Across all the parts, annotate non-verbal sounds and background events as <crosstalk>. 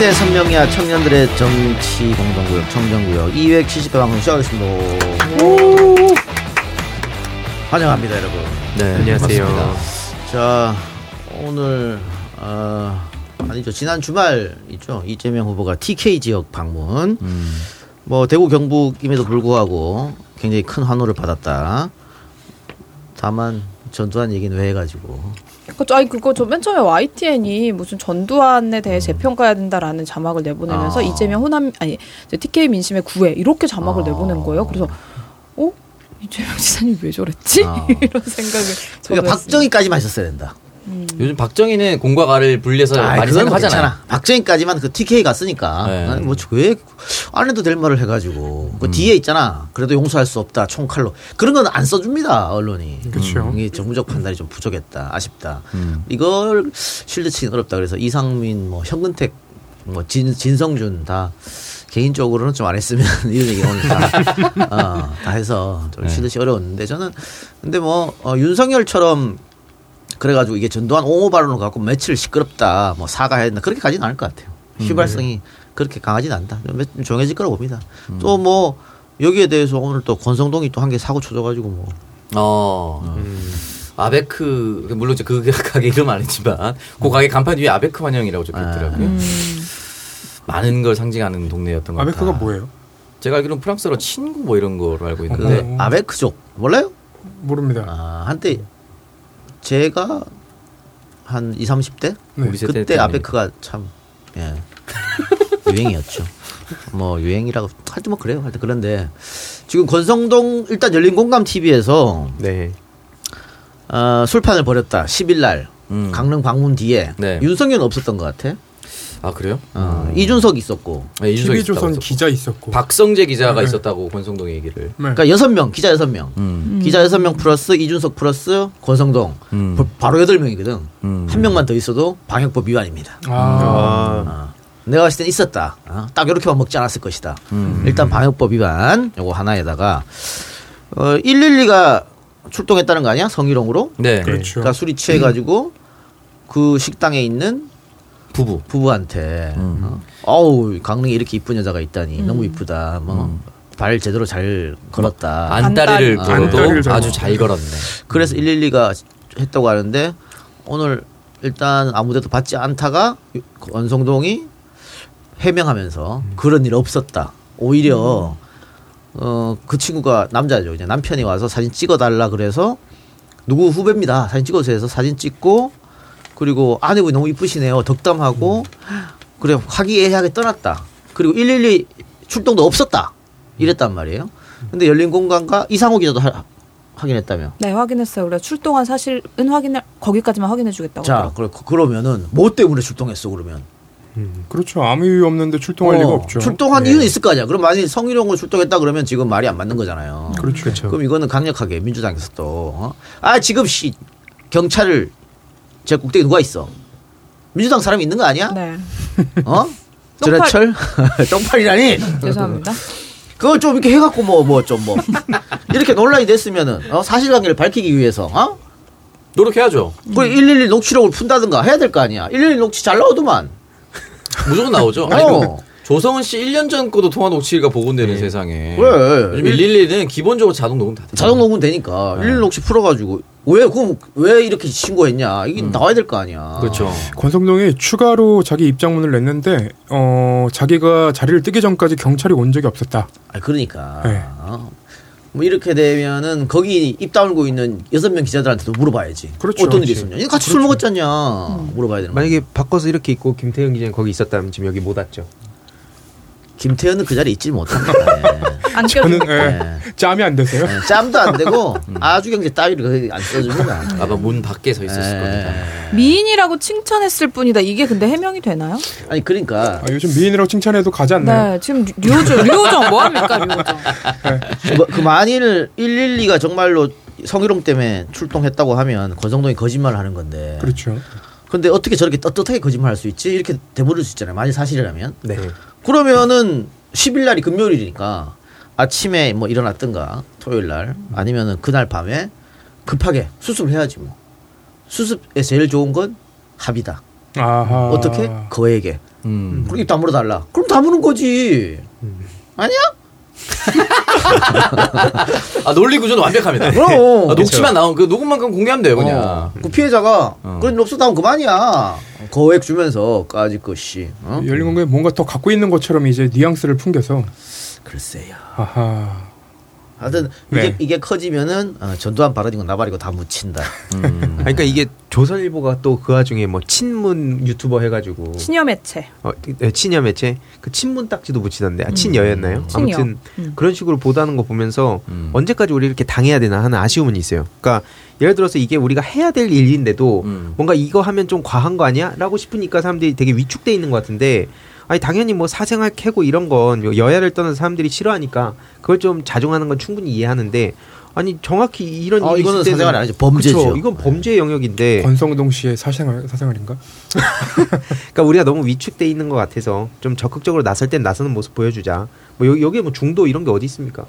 시대 선명야 청년들의 정치 공동구역 청정구역 270회 방송 시작하겠습니다. 환영합니다, 여러분. 네, 안녕하세요. 반갑습니다. 자, 오늘 어, 아니죠 지난 주말 있죠 이재명 후보가 TK 지역 방문. 뭐 대구 경북임에도 불구하고 굉장히 큰 환호를 받았다. 다만 전두환 얘기는 왜 해가지고 그, 아니 그거 저 맨 처음에 YTN이 무슨 전두환에 대해 재평가해야 된다라는 자막을 내보내면서 아. 이재명 호남 아니 저 TK 민심의 구애 이렇게 자막을 아. 내보낸 거예요. 그래서 어 이재명 지사님 왜 저랬지 아. <laughs> 이런 생각을 그러니까 저도 박정희까지만 있었어야 된다. 요즘 박정희는 공과 가를 분리해서 아이, 많이 뭐 생각하잖아요. 괜찮아. 박정희까지만 그 TK 갔으니까 네. 뭐왜 안 해도 될 말을 해가지고 그 뒤에 있잖아. 그래도 용서할 수 없다. 총칼로 그런 건 안 써줍니다 언론이. 그쵸. 음, 이게 정무적 판단이 좀 부족했다. 아쉽다. 이걸 실드치긴 어렵다. 그래서 이상민, 뭐 현근택, 뭐 진, 진성준 다 개인적으로는 좀 안 했으면 <laughs> 이런 얘기 오늘 다, <laughs> 어, 다 해서 좀 실드치 어려웠는데 저는 근데 뭐 어, 윤석열처럼 그래가지고 이게 전두환 옹호 발언을 갖고 며칠 시끄럽다, 뭐 사과해야 된다 그렇게 가지는 않을 것 같아요. 휘발성이 그렇게 강하지는 않다. 좀 정해질 거라고 봅니다. 또뭐 여기에 대해서 오늘 또 권성동이 또 한 개 사고 쳐줘가지고 뭐 어. 아베크 물론 이제 그 가게 이름 안 했지만 그 가게 간판 위에 아베크 환영이라고 적혀 있더라고요. 음. 많은 걸 상징하는 동네였던 것 같아요. 아베크가 뭐예요? 제가 알기로는 프랑스어로 친구 뭐 이런 거로 알고 있는데 근데 어. 아베크족 몰라요? 모릅니다. 아, 한때 제가 한 2, 30대 네. 우리 세대 그때 때문에. 아베크가 참 예. <laughs> 유행이었죠. 뭐 유행이라고 하여튼 뭐 그래요. 하여튼 그런데 지금 권성동 일단 열린 공감 TV에서 네. 어, 술판을 벌였다. 10일 날 음. 강릉 방문 뒤에 네. 윤석열은 없었던 것 같아. 아 그래요? 어, 이준석 있었고. 네, 이준석이 TV조선 있었다고 기자 있었고. 박성재 기자가 네. 있었다고 권성동 얘기를. 네. 그러니까 여섯 명 기자 여섯 명 음. 기자 여섯 명 플러스 이준석 플러스 권성동 음. 바- 바로 여덟 명이거든. 음. 한 명만 더 있어도 방역법 위반입니다. 아, 어. 내가 봤을 땐 있었다. 어? 딱 이렇게만 먹지 않았을 것이다. 음. 일단 방역법 위반 요거 하나에다가 어, 112가 출동했다는 거 아니야? 성희롱으로? 네. 그렇죠. 그러니까 술이 취해가지고 그 식당에 있는 부부. 부부한테 음. 어? 어우 강릉에 이렇게 이쁜 여자가 있다니 너무 이쁘다. 뭐발 제대로 잘 걸었다. 안다리를 안다리. 걸어도 안다리를 잘 아주 잘 걸었네. 그래서 112가 했다고 하는데 오늘 일단 아무데도 받지 않다가 원성동이 해명하면서 그런 일 없었다. 오히려 어 그 친구가 남자죠. 이제 남편이 와서 사진 찍어달라 그래서 누구 후배입니다. 사진 찍어서 해서 사진 찍고 그리고 아내분이 너무 이쁘시네요. 덕담하고 그래 화기애애하게 떠났다. 그리고 112 출동도 없었다. 이랬단 말이에요. 근데 열린 공간과 이상호 기자도 하- 확인했다며. 네 확인했어요. 그래 출동한 사실은 확인을 거기까지만 확인해 주겠다고. 자, 하더라고요. 그래, 그러면은 뭐 때문에 출동했어 그러면? 음, 그렇죠. 아무 이유 없는데 출동할 어, 리가 없죠. 출동한 네. 이유는 있을 거 아니야. 그럼 만약 성희롱으로 출동했다 그러면 지금 말이 안 맞는 거잖아요. 그렇죠. 그럼 이거는 강력하게 민주당에서 또, 어? 아 지금 씨 경찰을 제 국대에 누가 있어? 민주당 사람이 있는 거 아니야? 네 어? <laughs> 전해철 <laughs> 똥팔이라니? 죄송합니다. 그걸 좀 이렇게 해갖고 뭐 뭐좀뭐 이렇게 논란이 됐으면은 어? 사실관계를 밝히기 위해서 어? 노력해야죠. 그111 녹취록을 푼다든가 해야 될 거 아니야. 111 녹취 잘 나오더만. 무조건 나오죠. 아니, 어. 그 조성은 씨 1년 전 거도 통화 녹취가 복원되는 세상에. 그래. 요즘 111은 기본적으로 자동 녹음 다 돼. 자동 녹음 되니까 111 녹취 풀어가지고 왜 그럼 왜 이렇게 신고했냐 이게 나와야 될 거 아니야. 그렇죠. 권성동이 추가로 자기 입장문을 냈는데 어 자기가 자리를 뜨기 전까지 경찰이 온 적이 없었다. 아 그러니까 네. 어? 뭐 이렇게 되면은 거기 입 다물고 있는 여섯 명 기자들한테도 물어봐야지. 그렇죠. 어떤 일이. 있었냐? 같이 술 먹었잖냐. 물어봐야 되는. 만약에 바꿔서 이렇게 있고 김태형 기자는 거기 있었다면 지금 여기 못 왔죠. 김태현은 그 자리에 있지 못합니다. 예. <laughs> 안 저는. 예, 예. 짬이 안 되세요. 예, 짬도 안 되고 <laughs> 아주 경제 따위를 거의 안 써줍니다. 아마 문 밖에 서 있었을 예. 겁니다. 미인이라고 칭찬했을 뿐이다. 이게 근데 해명이 되나요? 아니 그러니까 아, 요즘 미인이라고 칭찬해도 가지 않나요? 네, 지금 류정, 류정 뭐 합니까, 류정? <laughs> 뭐, 그 만일 112가 정말로 성희롱 때문에 출동했다고 하면 권성동이 거짓말을 하는 건데. 그렇죠. 근데 어떻게 저렇게 떳떳하게 거짓말할 수 있지? 이렇게 돼버릴 수 있잖아요. 만일 사실이라면. 네. 그러면은 10일 날이 금요일이니까 아침에 뭐 일어났든가 토요일 날 아니면은 그날 밤에 급하게 수습을 해야지 뭐. 수습에 제일 좋은 건 합의다. 아하. 어떻게? 거액에 음. 입 다물어 달라. 그럼 다무는 거지. 아니야? <laughs> <laughs> 아 논리 구조는 완벽합니다. 그럼. 아, 녹취만 나온 그 녹음만큼 공개하면 돼요 그냥. 어. 그 피해자가 어. 그런 일 없었다면 그만이야. 거액 주면서까지 것이. 어? 열린 공간에 뭔가 더 갖고 있는 것처럼 이제 뉘앙스를 풍겨서 글쎄요. 아하 하여튼 네. 이게, 이게 커지면은 어, 전두환 발언이고 나발이고 다 묻힌다. 음. <laughs> 그러니까 이게 조선일보가 또 그 와중에 뭐 친문 유튜버 해가지고 친여 매체. 어, 네, 친여 매체 그 친문 딱지도 붙이던데 아, 친여였나요? 친여. 아무튼 음. 그런 식으로 보다는 거 보면서 음. 언제까지 우리 이렇게 당해야 되나 하는 아쉬움은 있어요. 그러니까 예를 들어서 이게 우리가 해야 될 일인데도 음. 뭔가 이거 하면 좀 과한 거 아니야?라고 싶으니까 사람들이 되게 위축돼 있는 것 같은데 아니 당연히 뭐 사생활 캐고 이런 건 여야를 떠나서 사람들이 싫어하니까 그걸 좀 자중하는 건 충분히 이해하는데 아니 정확히 이런 어, 일이 이거는 때는 사생활이 아니죠. 범죄죠. 그쵸, 이건 범죄 영역인데 권성동 씨의 사생활 사생활인가? <laughs> 그러니까 우리가 너무 위축돼 있는 것 같아서 좀 적극적으로 나설 땐 나서는 모습 보여주자. 뭐 여, 여기에 뭐 중도 이런 게 어디 있습니까?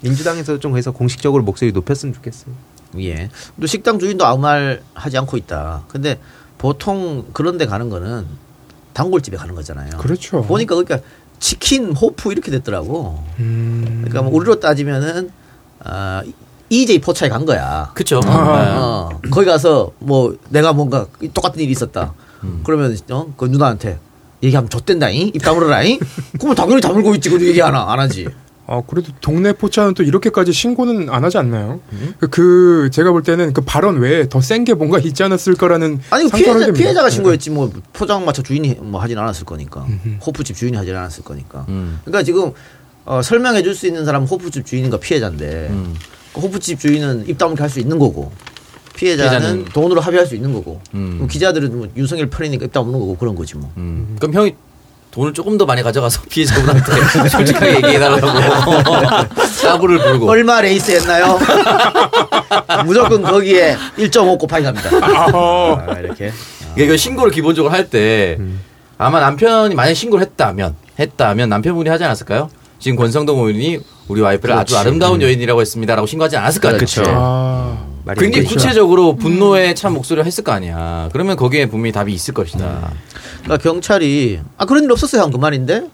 민주당에서 좀 해서 공식적으로 목소리 높였으면 좋겠어요. 예. 또 식당 주인도 아무 말 하지 않고 있다. 근데 보통 그런 데 가는 거는 단골집에 가는 거잖아요. 그렇죠. 보니까 그러니까 치킨, 호프 이렇게 됐더라고. 음. 그러니까 뭐 우리로 따지면은 아 EJ 포차에 간 거야. 그쵸. 어, 거기 가서 뭐 내가 뭔가 똑같은 일이 있었다. 음. 그러면 어? 그 누나한테 얘기하면 좆된다잉? 입 다물어라잉? 그러면 당연히 다물고 있지. 그 얘기 하나 안 하지. 아 그래도 동네 포차는 또 이렇게까지 신고는 안 하지 않나요? 음? 그, 그 제가 볼 때는 그 발언 외에 더 센 게 뭔가 있지 않았을까라는 아니 상상을 피해자. 피해자가 네. 신고했지 뭐 포장마차 주인이 뭐 하진 않았을 거니까 음흠. 호프집 주인이 하진 않았을 거니까 음. 그러니까 지금 어, 설명해 줄 수 있는 사람은 호프집 주인인가 피해자인데 음. 그 호프집 주인은 입 다물게 할 수 있는 거고 피해자는 피해자는- 돈으로 합의할 수 있는 거고 음. 기자들은 뭐 윤석열 편이니까 입 다무는 거고 그런 거지 뭐 음. 그럼 형이 돈을 조금 더 많이 가져가서 <laughs> 피해자분한테 솔직하게 얘기해달라고 <laughs> 싸구를 부르고 얼마 레이스 했나요? <laughs> 무조건 거기에 1.5 곱하기 갑니다. 아, 이렇게 이게 그 신고를 기본적으로 할때 아마 남편이 만약 신고를 했다면 했다면 남편분이 하지 않았을까요? 지금 권성동 의원이 우리 와이프를 아주 그렇지. 아름다운 여인이라고 했습니다라고 신고하지 않았을 거 아니에요. 그렇죠. 아, 굉장히 안 되죠. 구체적으로 분노의 참 목소리를 했을 거 아니야. 그러면 거기에 분명히 답이 있을 것이다. 그러니까 경찰이 아 그런 일 없었어요 한그 말인데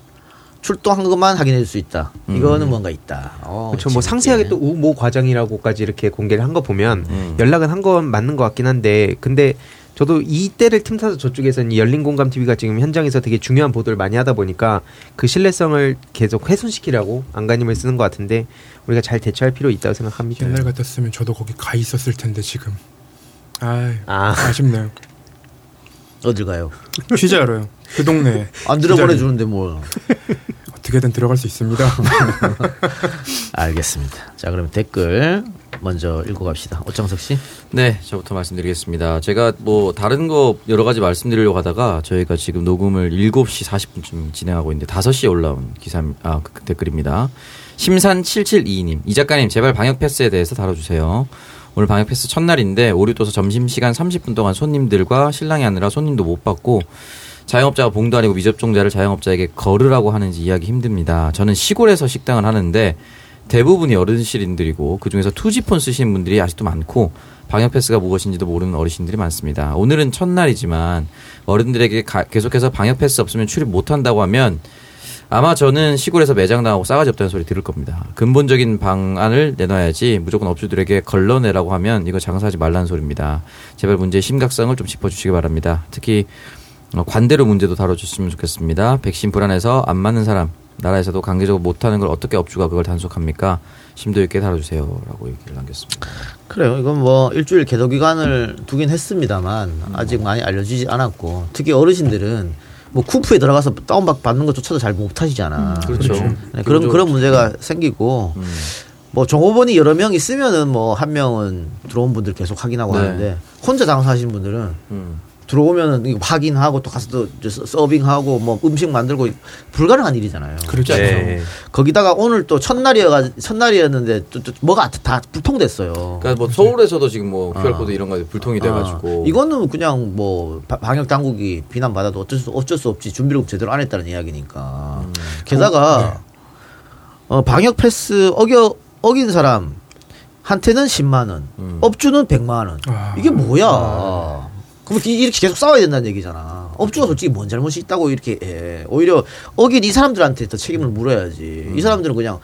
출동한 것만 확인해 줄수 있다. 이거는 뭔가 있다. 어, 그렇죠. 뭐. 상세하게 또 우모 과정이라고까지 이렇게 공개를 한 거 보면 음. 연락은 한 건 맞는 것 같긴 한데 근데 저도 이때를 틈타서 저쪽에서는 이 열린 공감 TV가 지금 현장에서 되게 중요한 보도를 많이 하다 보니까 그 신뢰성을 계속 훼손시키려고 안간힘을 쓰는 것 같은데 우리가 잘 대처할 필요 있다고 생각합니다. 옛날 같았으면 저도 거기 가 있었을 텐데 지금. 아, 아. 아쉽네요. <laughs> 어딜 가요? 취재하러요. 그 동네 <laughs> 안 들어보내 주는데 뭘? <laughs> 어떻게든 들어갈 수 있습니다. <laughs> 알겠습니다. 자 그럼 댓글 먼저 읽어갑시다. 오창석 씨. 네, 저부터 말씀드리겠습니다. 제가 뭐 다른 거 여러 가지 말씀드리려고 하다가 저희가 지금 녹음을 7시 40분쯤 진행하고 있는데 5시에 올라온 기사 아 그 댓글입니다. 심산 7722님. 이 작가님 제발 방역 패스에 대해서 다뤄주세요. 오늘 방역 패스 첫날인데 오류도서 점심시간 30분 동안 손님들과 신랑이 하느라 손님도 못 받고 자영업자가 봉도 아니고 미접종자를 자영업자에게 걸으라고 하는지 이해하기 힘듭니다. 저는 시골에서 식당을 하는데 대부분이 어르신들이고 그중에서 투지폰 쓰시는 분들이 아직도 많고 방역 패스가 무엇인지도 모르는 어르신들이 많습니다. 오늘은 첫날이지만 어른들에게 가- 계속해서 방역 패스 없으면 출입 못 한다고 하면 아마 저는 시골에서 매장 나가고 싸가지 없다는 소리 들을 겁니다. 근본적인 방안을 내놔야지 무조건 업주들에게 걸러내라고 하면 이거 장사하지 말라는 소리입니다. 제발 문제의 심각성을 좀 짚어주시기 바랍니다. 특히 어, 관대로 문제도 다뤄주시면 좋겠습니다. 백신 불안해서 안 맞는 사람 나라에서도 강제적으로 못하는 걸 어떻게 업주가 그걸 단속합니까? 심도 있게 다뤄주세요라고 얘기를 남겼습니다. 그래요. 이건 뭐 일주일 계도 기간을 두긴 했습니다만 아직 많이 알려지지 않았고 특히 어르신들은 뭐 쿠프에 들어가서 다운받 받는 것조차도 잘 못하시잖아. 그렇죠. 네, 그런 그런 문제가 생기고 음. 뭐 종업원이 여러 명 있으면은 뭐 한 명은 들어온 분들 계속 확인하고 네. 하는데 혼자 장사하시는 분들은 음. 들어오면은 확인하고 또 가서 또 이제 서- 서빙하고 뭐 음식 만들고 불가능한 일이잖아요. 그렇죠. 네. 거기다가 오늘 또 첫날이어가 첫날이었는데 또, 또 뭐가 다 불통됐어요. 그러니까 뭐 서울에서도 지금 뭐 QR 코드 이런 거 불통이 돼가지고 아, 이거는 그냥 뭐 바- 방역 당국이 비난 받아도 어쩔 수 어쩔 수 없지 준비를 제대로 안 했다는 이야기니까. 음. 게다가 어, 방역 패스 어겨 어긴 사람 한테는 10만 원, 음. 업주는 100만 원. 아. 이게 뭐야? 그럼 이- 이렇게 계속 싸워야 된다는 얘기잖아. 업주가 솔직히 뭔 잘못이 있다고 이렇게 해. 오히려 어긴 이 사람들한테 더 책임을 물어야지. 이 사람들은 그냥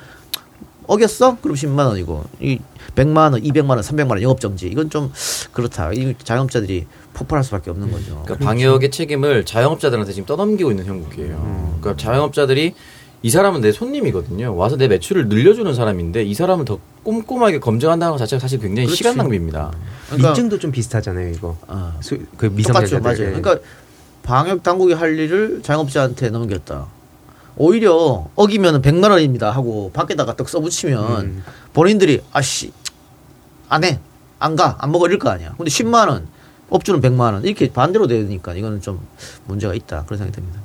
어겼어? 그럼 10만 원이고 이 100만 원, 200만 원, 300만 원 영업 정지. 이건 좀 그렇다. 이 자영업자들이 폭발할 수밖에 없는 거죠. 그러니까 방역의 책임을 자영업자들한테 지금 떠넘기고 있는 형국이에요. 그러니까 자영업자들이 이 사람은 내 손님이거든요. 와서 내 매출을 늘려주는 사람인데 이 사람을 더 꼼꼼하게 검증한다는 것 자체가 사실 굉장히 그렇지. 시간 낭비입니다. 그러니까 인증도 좀 비슷하잖아요, 이거. 아, 수, 그 미성년자들. 맞아요. 예. 그러니까 방역 당국이 할 일을 자영업자한테 넘겼다. 오히려 어기면 100만 원입니다 하고 밖에다가 떡 써붙이면 음. 본인들이 아씨 안 해. 안 가. 안 먹어 이럴 거 아니야. 근데 10만 원, 업주는 100만 원. 이렇게 반대로 되니까 이거는 좀 문제가 있다. 그런 생각이 듭니다.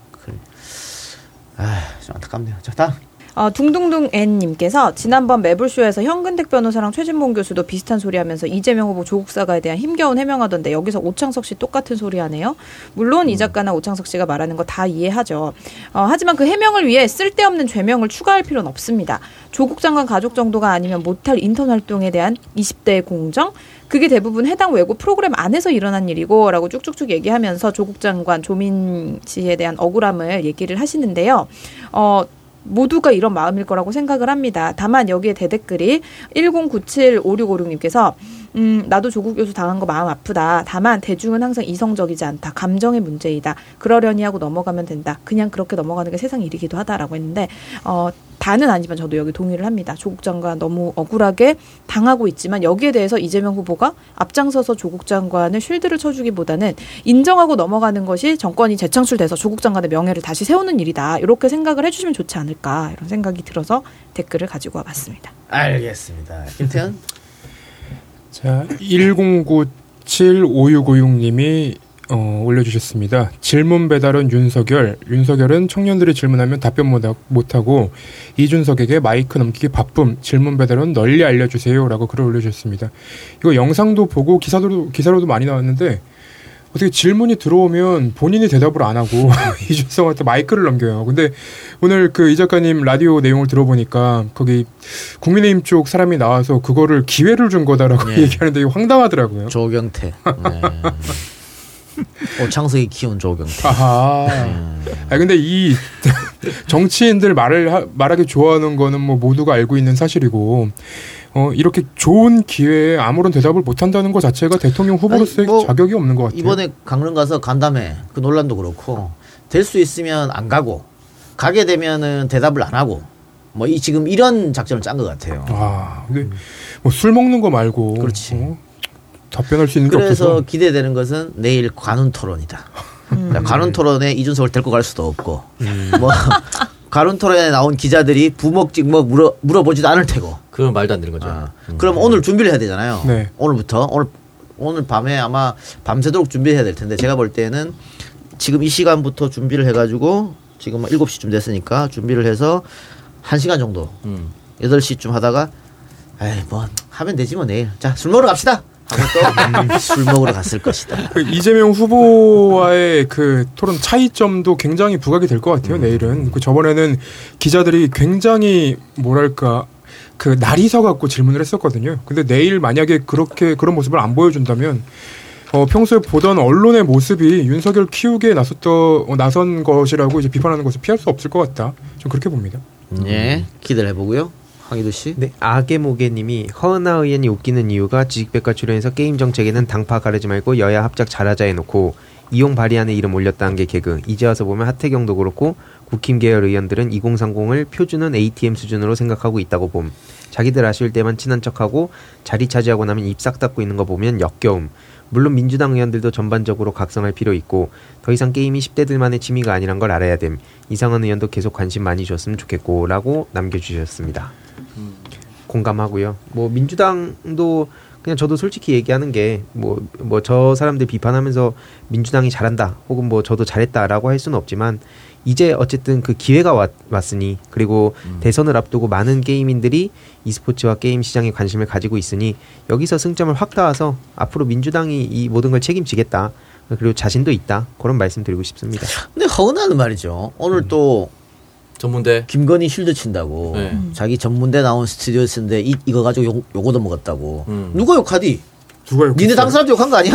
그래. 아, 좀 안타깝네요. 자, 다음. 어, 둥둥둥 N님께서 지난번 매불쇼에서 현근택 변호사랑 최진봉 교수도 비슷한 소리 하면서 이재명 후보 조국 사과에 대한 힘겨운 해명하던데 여기서 오창석 씨 똑같은 소리 하네요. 물론 이 작가나 오창석 씨가 말하는 거 다 이해하죠. 어, 하지만 그 해명을 위해 쓸데없는 죄명을 추가할 필요는 없습니다. 조국 장관 가족 정도가 아니면 못할 인턴 활동에 대한 20대의 공정? 그게 대부분 해당 외고 프로그램 안에서 일어난 일이고 라고 쭉쭉쭉 얘기하면서 조국 장관 조민 씨에 대한 억울함을 얘기를 하시는데요. 어, 모두가 이런 마음일 거라고 생각을 합니다. 다만 여기에 대댓글이 10975656님께서 음, 나도 조국 교수 당한 거 마음 아프다. 다만 대중은 항상 이성적이지 않다. 감정의 문제이다. 그러려니 하고 넘어가면 된다. 그냥 그렇게 넘어가는 게 세상 일이기도 하다라고 했는데 어, 다는 아니지만 저도 여기 동의를 합니다. 조국 장관 너무 억울하게 당하고 있지만 여기에 대해서 이재명 후보가 앞장서서 조국 장관을 쉴드를 쳐주기보다는 인정하고 넘어가는 것이 정권이 재창출돼서 조국 장관의 명예를 다시 세우는 일이다. 이렇게 생각을 해주시면 좋지 않을까 이런 생각이 들어서 댓글을 가지고 와봤습니다. 알겠습니다. 김태현. <laughs> 자, 10975656님이 어, 올려주셨습니다. 질문 배달은 윤석열. 윤석열은 청년들이 질문하면 답변 못하- 못하고 이준석에게 마이크 넘기기 바쁨. 질문 배달은 널리 알려주세요라고 글을 올려주셨습니다. 이거 영상도 보고 기사도 기사로도 많이 나왔는데 어떻게 질문이 들어오면 본인이 대답을 안 하고 <laughs> 이준석한테 마이크를 넘겨요. 근데 오늘 그 이 작가님 라디오 내용을 들어보니까 거기 국민의힘 쪽 사람이 나와서 그거를 기회를 준 거다라고 네. <laughs> 얘기하는데 이거 황당하더라고요. 조경태. 네. 오창석이 키운 조경태. 아하. 아 근데 이 <laughs> 정치인들 말을 하- 말하기 좋아하는 거는 뭐 모두가 알고 있는 사실이고 어 이렇게 좋은 기회에 아무런 대답을 못 한다는 것 자체가 대통령 후보로서의 아니, 뭐 자격이 없는 것 같아요. 이번에 강릉 가서 간담회 그 논란도 그렇고 될 수 있으면 안 가고 가게 되면은 대답을 안 하고 뭐 이 지금 이런 작전을 짠 것 같아요. 아, 근데 뭐 술 먹는 거 말고 그렇지. 어, 답변할 수 있는 게 그래서 없어서 기대되는 것은 내일 관훈 토론이다. 자, 관훈 토론에 이준석을 데리고 갈 수도 없고 뭐 <laughs> 관훈 토론에 나온 기자들이 부먹찍먹 물어 물어보지도 않을 테고. 그건 말도 안 되는 거죠. 아, 음. 그럼 오늘 준비를 해야 되잖아요. 네. 오늘부터 오늘 오늘 밤에 아마 밤새도록 준비해야 될 텐데 제가 볼 때는 지금 이 시간부터 준비를 해가지고 지금 7시쯤 됐으니까 준비를 해서 1시간 정도 음. 8시쯤 하다가 에이 뭐 하면 되지 뭐 내일 자 술 먹으러 갑시다 하고 또술 먹으러 갔을 것이다. 그 이재명 후보와의 그 토론 차이점도 굉장히 부각이 될 것 같아요. 내일은 그 저번에는 기자들이 굉장히 뭐랄까 그 날이 서갖고 질문을 했었거든요. 근데 내일 만약에 그렇게 그런 모습을 안 보여준다면 어, 평소에 보던 언론의 모습이 윤석열 키우기에 나섰더 어, 나선 것이라고 이제 비판하는 것을 피할 수 없을 것 같다. 좀 그렇게 봅니다. 예 기대를 해보고요. 황희도 씨. 네, 아게모게님이 허은하 의원이 웃기는 이유가 지식백과 출연해서 게임 정책에는 당파 가르지 말고 여야 합작 잘하자 해놓고 이용 발의안에 이름 올렸다는 게 개그. 이제 와서 보면 하태경도 그렇고 국힘 계열 의원들은 2030을 표준은 ATM 수준으로 생각하고 있다고 봄. 자기들 아쉬울 때만 친한 척하고 자리 차지하고 나면 입 싹 닫고 있는 거 보면 역겨움. 물론 민주당 의원들도 전반적으로 각성할 필요 있고 더 이상 게임이 10대들만의 취미가 아니란 걸 알아야 됨. 이상한 의원도 계속 관심 많이 줬으면 좋겠고 라고 남겨주셨습니다. 공감하고요. 뭐 민주당도 그냥 저도 솔직히 얘기하는 게 뭐 뭐 저 사람들 비판하면서 민주당이 잘한다 혹은 뭐 저도 잘했다라고 할 수는 없지만 이제 어쨌든 그 기회가 왔, 왔으니 그리고 대선을 앞두고 많은 게이민들이 e스포츠와 게임 시장에 관심을 가지고 있으니 여기서 승점을 확 따와서 앞으로 민주당이 이 모든 걸 책임지겠다 그리고 자신도 있다 그런 말씀 드리고 싶습니다. 근데 허은하는 말이죠. 오늘 또 전문대 김건희 쉴드 친다고 네. 자기 전문대 나온 스튜디오 쓰는데 이, 이거 가지고 욕, 욕 얻어먹었다고 음. 누가 욕하디? 누가 욕? 니네 당 사람도 욕한 거 아니야?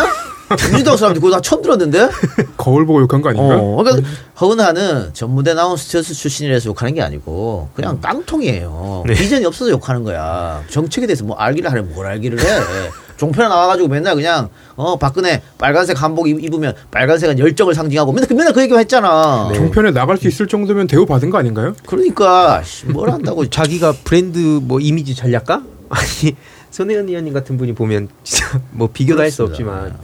<laughs> 민주당 사람들 그거 나 처음 들었는데. 거울 보고 욕한 거 아닌가? 어, 그러니까 허은아는 전문대 나온 스튜어디스 출신이라서 욕하는 게 아니고 그냥 깡통이에요. 비전이 없어서 욕하는 거야. 정책에 대해서 뭐 알기를 하려 뭘 알기를 해. <laughs> 종편에 나와가지고 맨날 그냥 어 박근혜 빨간색 한복 입- 입으면 빨간색은 열정을 상징하고 맨날 그 맨날 그 얘기만 했잖아. 종편에 나갈 수 있을 정도면 대우 받은 거 아닌가요? 그러니까 씨, 뭘 한다고 <laughs> 자기가 브랜드 뭐 이미지 전략가? <laughs> 아니 손혜원 의원님 같은 분이 보면 진짜 뭐 비교도 할수 그렇습니다. 없지만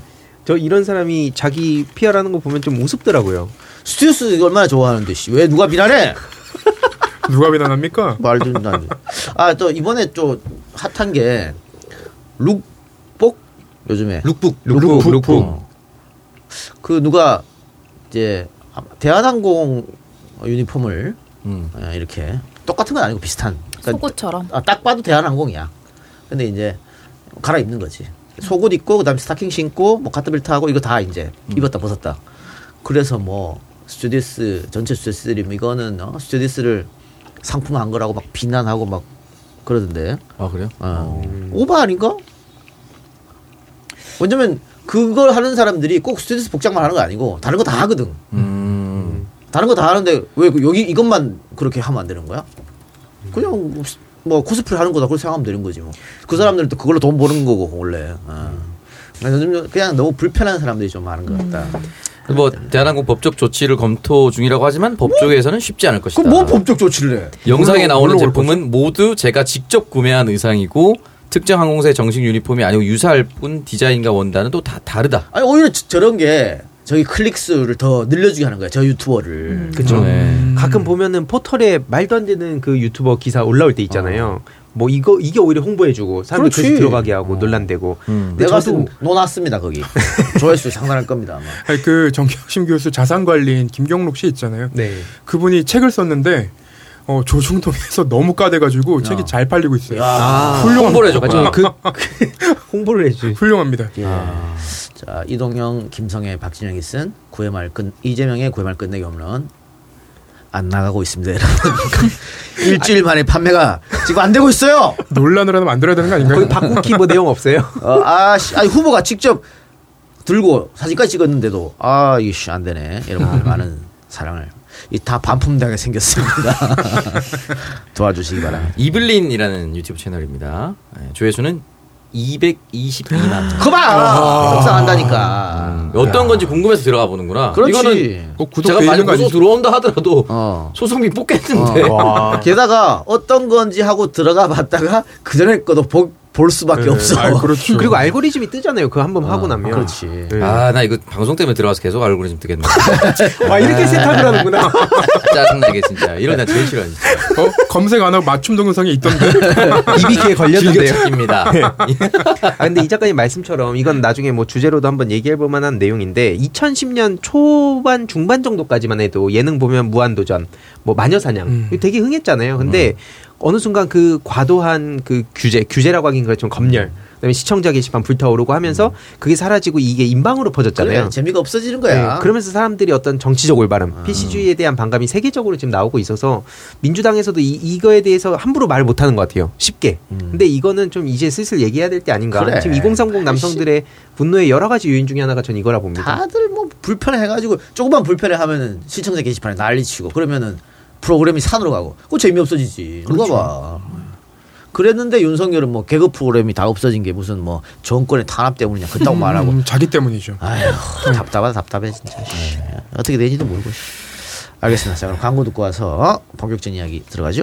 저 이런 사람이 자기 PR하는 거 보면 좀 우습더라고요. 스튜어디스 이거 얼마나 좋아하는데 씨. 왜 누가 비난해? <laughs> 누가 비난합니까? 말도 안 돼. 아, 또 이번에 또 hot한 게 룩복 요즘에 lookbook lookbook, lookbook 어. 그 누가 이제 대한항공 유니폼을 음. 어, 이렇게 똑같은 건 아니고 비슷한. 그러니까 속옷처럼. 아, 딱 봐도 대한항공이야. 근데 이제 갈아입는 거지. 속옷 입고 그다음에 스타킹 신고 뭐 가터벨트 하고 이거 다 이제 입었다 벗었다. 그래서 뭐 스튜어디스 전체 스튜어디스들이 뭐 이거는 어, 스튜어디스를 상품화한 거라고 막 비난하고 막 그러던데. 아 그래요? 어. 오바 아닌가? 왜냐면 그걸 하는 사람들이 꼭 스튜어디스 복장만 하는 거 아니고 다른 거 다 하거든. 음. 다른 거 다 하는데 왜 그- 여기 이것만 그렇게 하면 안 되는 거야? 그냥 뭐 코스프레 하는 거다 그렇게 생각하면 되는 거지 뭐. 그 사람들은 또 그걸로 돈 버는 거고 원래. 어. 요즘 그냥 너무 불편한 사람들이 좀 많은 것 같다. 뭐 대한항공 법적 조치를 검토 중이라고 하지만 법조계에서는 쉽지 않을 것이다. 그럼 뭐 법적 조치를 해? 영상에 나오는 제품은 모두 제가 직접 구매한 의상이고 특정 항공사의 정식 유니폼이 아니고 유사할 뿐 디자인과 원단은 또 다 다르다. 아니 오히려 저- 저런 게 저기 클릭 수를 더 늘려주게 하는 거야. 저 유튜버를. 그쵸. 네. 가끔 보면은 포털에 말도 안 되는 그 유튜버 기사 올라올 때 있잖아요. 뭐 이거 이게 오히려 홍보해주고 사람들 그렇지. 들어가게 하고 논란되고. 음. 내가 저도 때 놓았습니다 거기. <laughs> 조회수 상당할 겁니다 아마. 아니, 그 정경심 교수 자산관리인 김경록 씨 있잖아요. 네. 그분이 책을 썼는데 어, 조중동에서 <laughs> 너무 까대가지고 책이 잘 팔리고 있어요. 야. 훌륭합니다. 홍보를. 맞아요. 그, 그 <laughs> 홍보를 해주. 훌륭합니다. 예. 자 이동영, 김성애, 박진영이 쓴 구회 말 끝, 이재명의 구회 말 끝내기 홈런 안 나가고 있습니다 여러분. <laughs> 일주일 만에 판매가 지금 안 되고 있어요. 논란을 하면 만들어야 되는 거 아닌가요? 거기 바꾸기 뭐 내용 없어요? 어, 아, 씨, 아니 후보가 직접 들고 사진까지 찍었는데도 아 이씨 안 되네 여러분들 많은 사랑을 이 다 반품당하게 생겼습니다. <laughs> 도와주시기 바랍니다. 이블린이라는 유튜브 채널입니다. 네, 조회수는 222만. 그봐 속상한다니까. 어떤 건지 궁금해서 들어가 보는구나. 그렇지. 이거는 꼭 구독 제가 돼 만약 아니죠? 들어온다 하더라도 어. 소송비 뽑겠는데. 어. 게다가 어떤 건지 하고 들어가 봤다가 그 전에 거도 보- 볼 수밖에 없어. 아, 그렇죠. <laughs> 그리고 알고리즘이 뜨잖아요. 그거 한번 하고 어, 나면. 그렇지. 네. 아, 나 이거 방송 때문에 들어가서 계속 알고리즘 뜨겠네. <laughs> 와 이렇게 세탁을 하는구나. <laughs> 짜증나게 진짜. 이런 나 제일 싫어 진짜. 어, 검색 안 하고 맞춤 동영상이 있던데. 이비키에 걸렸는데요. 즐겨찾기입니다. 아 근데 이 작가님 말씀처럼 이건 나중에 뭐 주제로도 한번 얘기해 볼 만한 내용인데 2010년 초반 중반 정도까지만 해도 예능 보면 무한도전 뭐 마녀사냥 음. 되게 흥했잖아요. 근데 어느 순간 그 과도한 그 규제 규제라고 하긴 그렇지만 검열 그다음에 시청자 게시판 불타오르고 하면서 그게 사라지고 이게 인방으로 퍼졌잖아요. 그래, 재미가 없어지는 거야. 네, 그러면서 사람들이 어떤 정치적 올바름, PC주의에 대한 반감이 세계적으로 지금 나오고 있어서 민주당에서도 이, 이거에 대해서 함부로 말 못하는 것 같아요. 쉽게. 근데 이거는 좀 이제 슬슬 얘기해야 될 때 아닌가. 그래. 지금 2030 남성들의 분노의 여러 가지 요인 중에 하나가 전 이거라 봅니다. 다들 뭐 불편해가지고 조금만 불편해하면은 시청자 게시판에 난리치고 그러면은 프로그램이 산으로 가고. 그거 재미없어지지. 누가 봐. 그랬는데 윤석열은 뭐 개그 프로그램이 다 없어진 게 무슨 뭐 정권의 탄압 때문이냐. 그따고 말하고. 음, 자기 때문이죠. 아휴 답답하다 답답해 진짜. 씨. 어떻게 되는지도 모르고 씨. 알겠습니다. 자 그럼 광고 듣고 와서 본격적인 이야기 들어가죠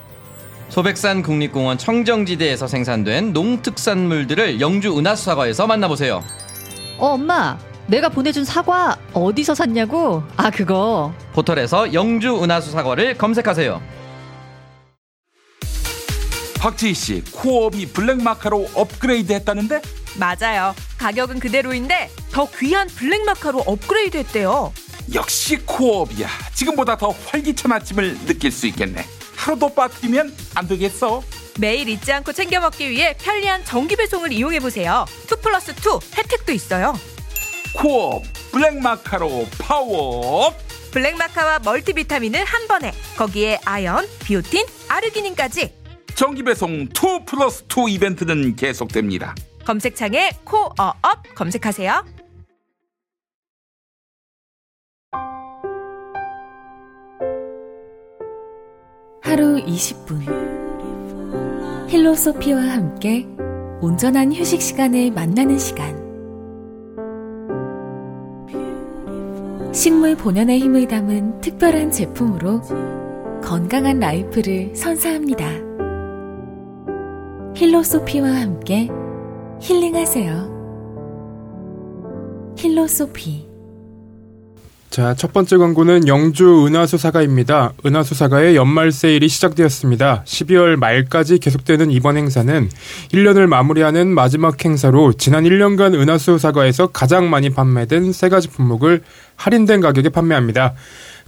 소백산 국립공원 청정지대에서 생산된 농특산물들을 영주 은하수 사과에서 만나보세요. 어, 엄마. 내가 보내준 사과 어디서 샀냐고? 아, 그거. 포털에서 영주 은하수 사과를 검색하세요. 박지희 씨 코업이 블랙마카로 업그레이드 했다는데? 맞아요. 가격은 그대로인데 더 귀한 블랙마카로 업그레이드 했대요. 역시 코업이야. 지금보다 더 활기찬 아침을 느낄 수 있겠네. 하루도 빠뜨리면 안 되겠어. 매일 잊지 않고 챙겨 먹기 위해 편리한 정기 배송을 이용해 보세요. 2 플러스 2 혜택도 있어요. 코어업 블랙마카로 파워. 블랙마카와 멀티비타민을 한 번에 거기에 아연, 비오틴, 아르기닌까지 정기 배송 2 플러스 2 이벤트는 계속됩니다. 검색창에 코어업 검색하세요. 하루 20분 힐로소피와 함께 온전한 휴식 시간을 만나는 시간 식물 본연의 힘을 담은 특별한 제품으로 건강한 라이프를 선사합니다. 힐로소피와 함께 힐링하세요. 힐로소피 자, 첫 번째 광고는 영주 은하수사과입니다. 은하수사과의 연말 세일이 시작되었습니다. 12월 말까지 계속되는 이번 행사는 1년을 마무리하는 마지막 행사로 지난 1년간 은하수사가에서 가장 많이 판매된 세 가지 품목을 할인된 가격에 판매합니다.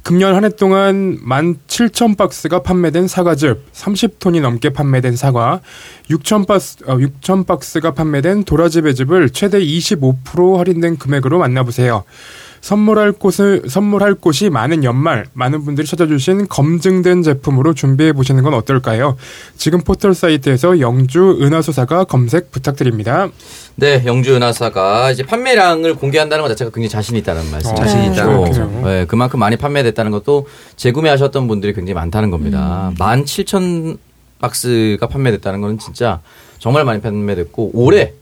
금년 한 해 동안 17,000박스가 판매된 사과즙, 30톤이 넘게 판매된 사과, 6,000박스, 어, 6,000박스가 판매된 도라지 배즙을 최대 25% 할인된 금액으로 만나보세요. 선물할 곳을 선물할 곳이 많은 연말 많은 분들이 찾아주신 검증된 제품으로 준비해 보시는 건 어떨까요? 지금 포털 사이트에서 영주 은하수사가 검색 부탁드립니다. 네, 영주 은하사가 이제 판매량을 공개한다는 것 자체가 굉장히 자신 있다는 말씀. 어, 자신 있다는 거죠. 네, 그만큼 많이 판매됐다는 것도 재구매하셨던 분들이 굉장히 많다는 겁니다. 17,000 박스가 판매됐다는 거는 진짜 정말 많이 판매됐고 올해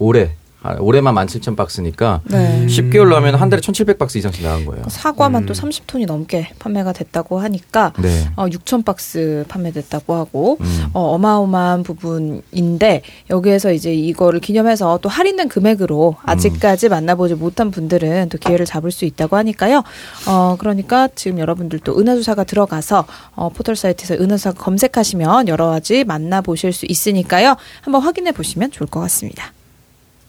올해 아, 올해만 17,000박스니까 네. 10개월로 하면 한 달에 1,700박스 이상씩 나간 거예요. 사과만 음. 또 30톤이 넘게 판매가 됐다고 하니까 네. 어, 6천 박스 판매됐다고 하고 음. 어, 어마어마한 부분인데 여기에서 이제 이거를 기념해서 또 할인된 금액으로 음. 아직까지 만나보지 못한 분들은 또 기회를 잡을 수 있다고 하니까요. 어, 그러니까 지금 여러분들도 은하수사가 들어가서 어, 포털 사이트에서 은하수사 검색하시면 여러 가지 만나보실 수 있으니까요. 한번 확인해 보시면 좋을 것 같습니다.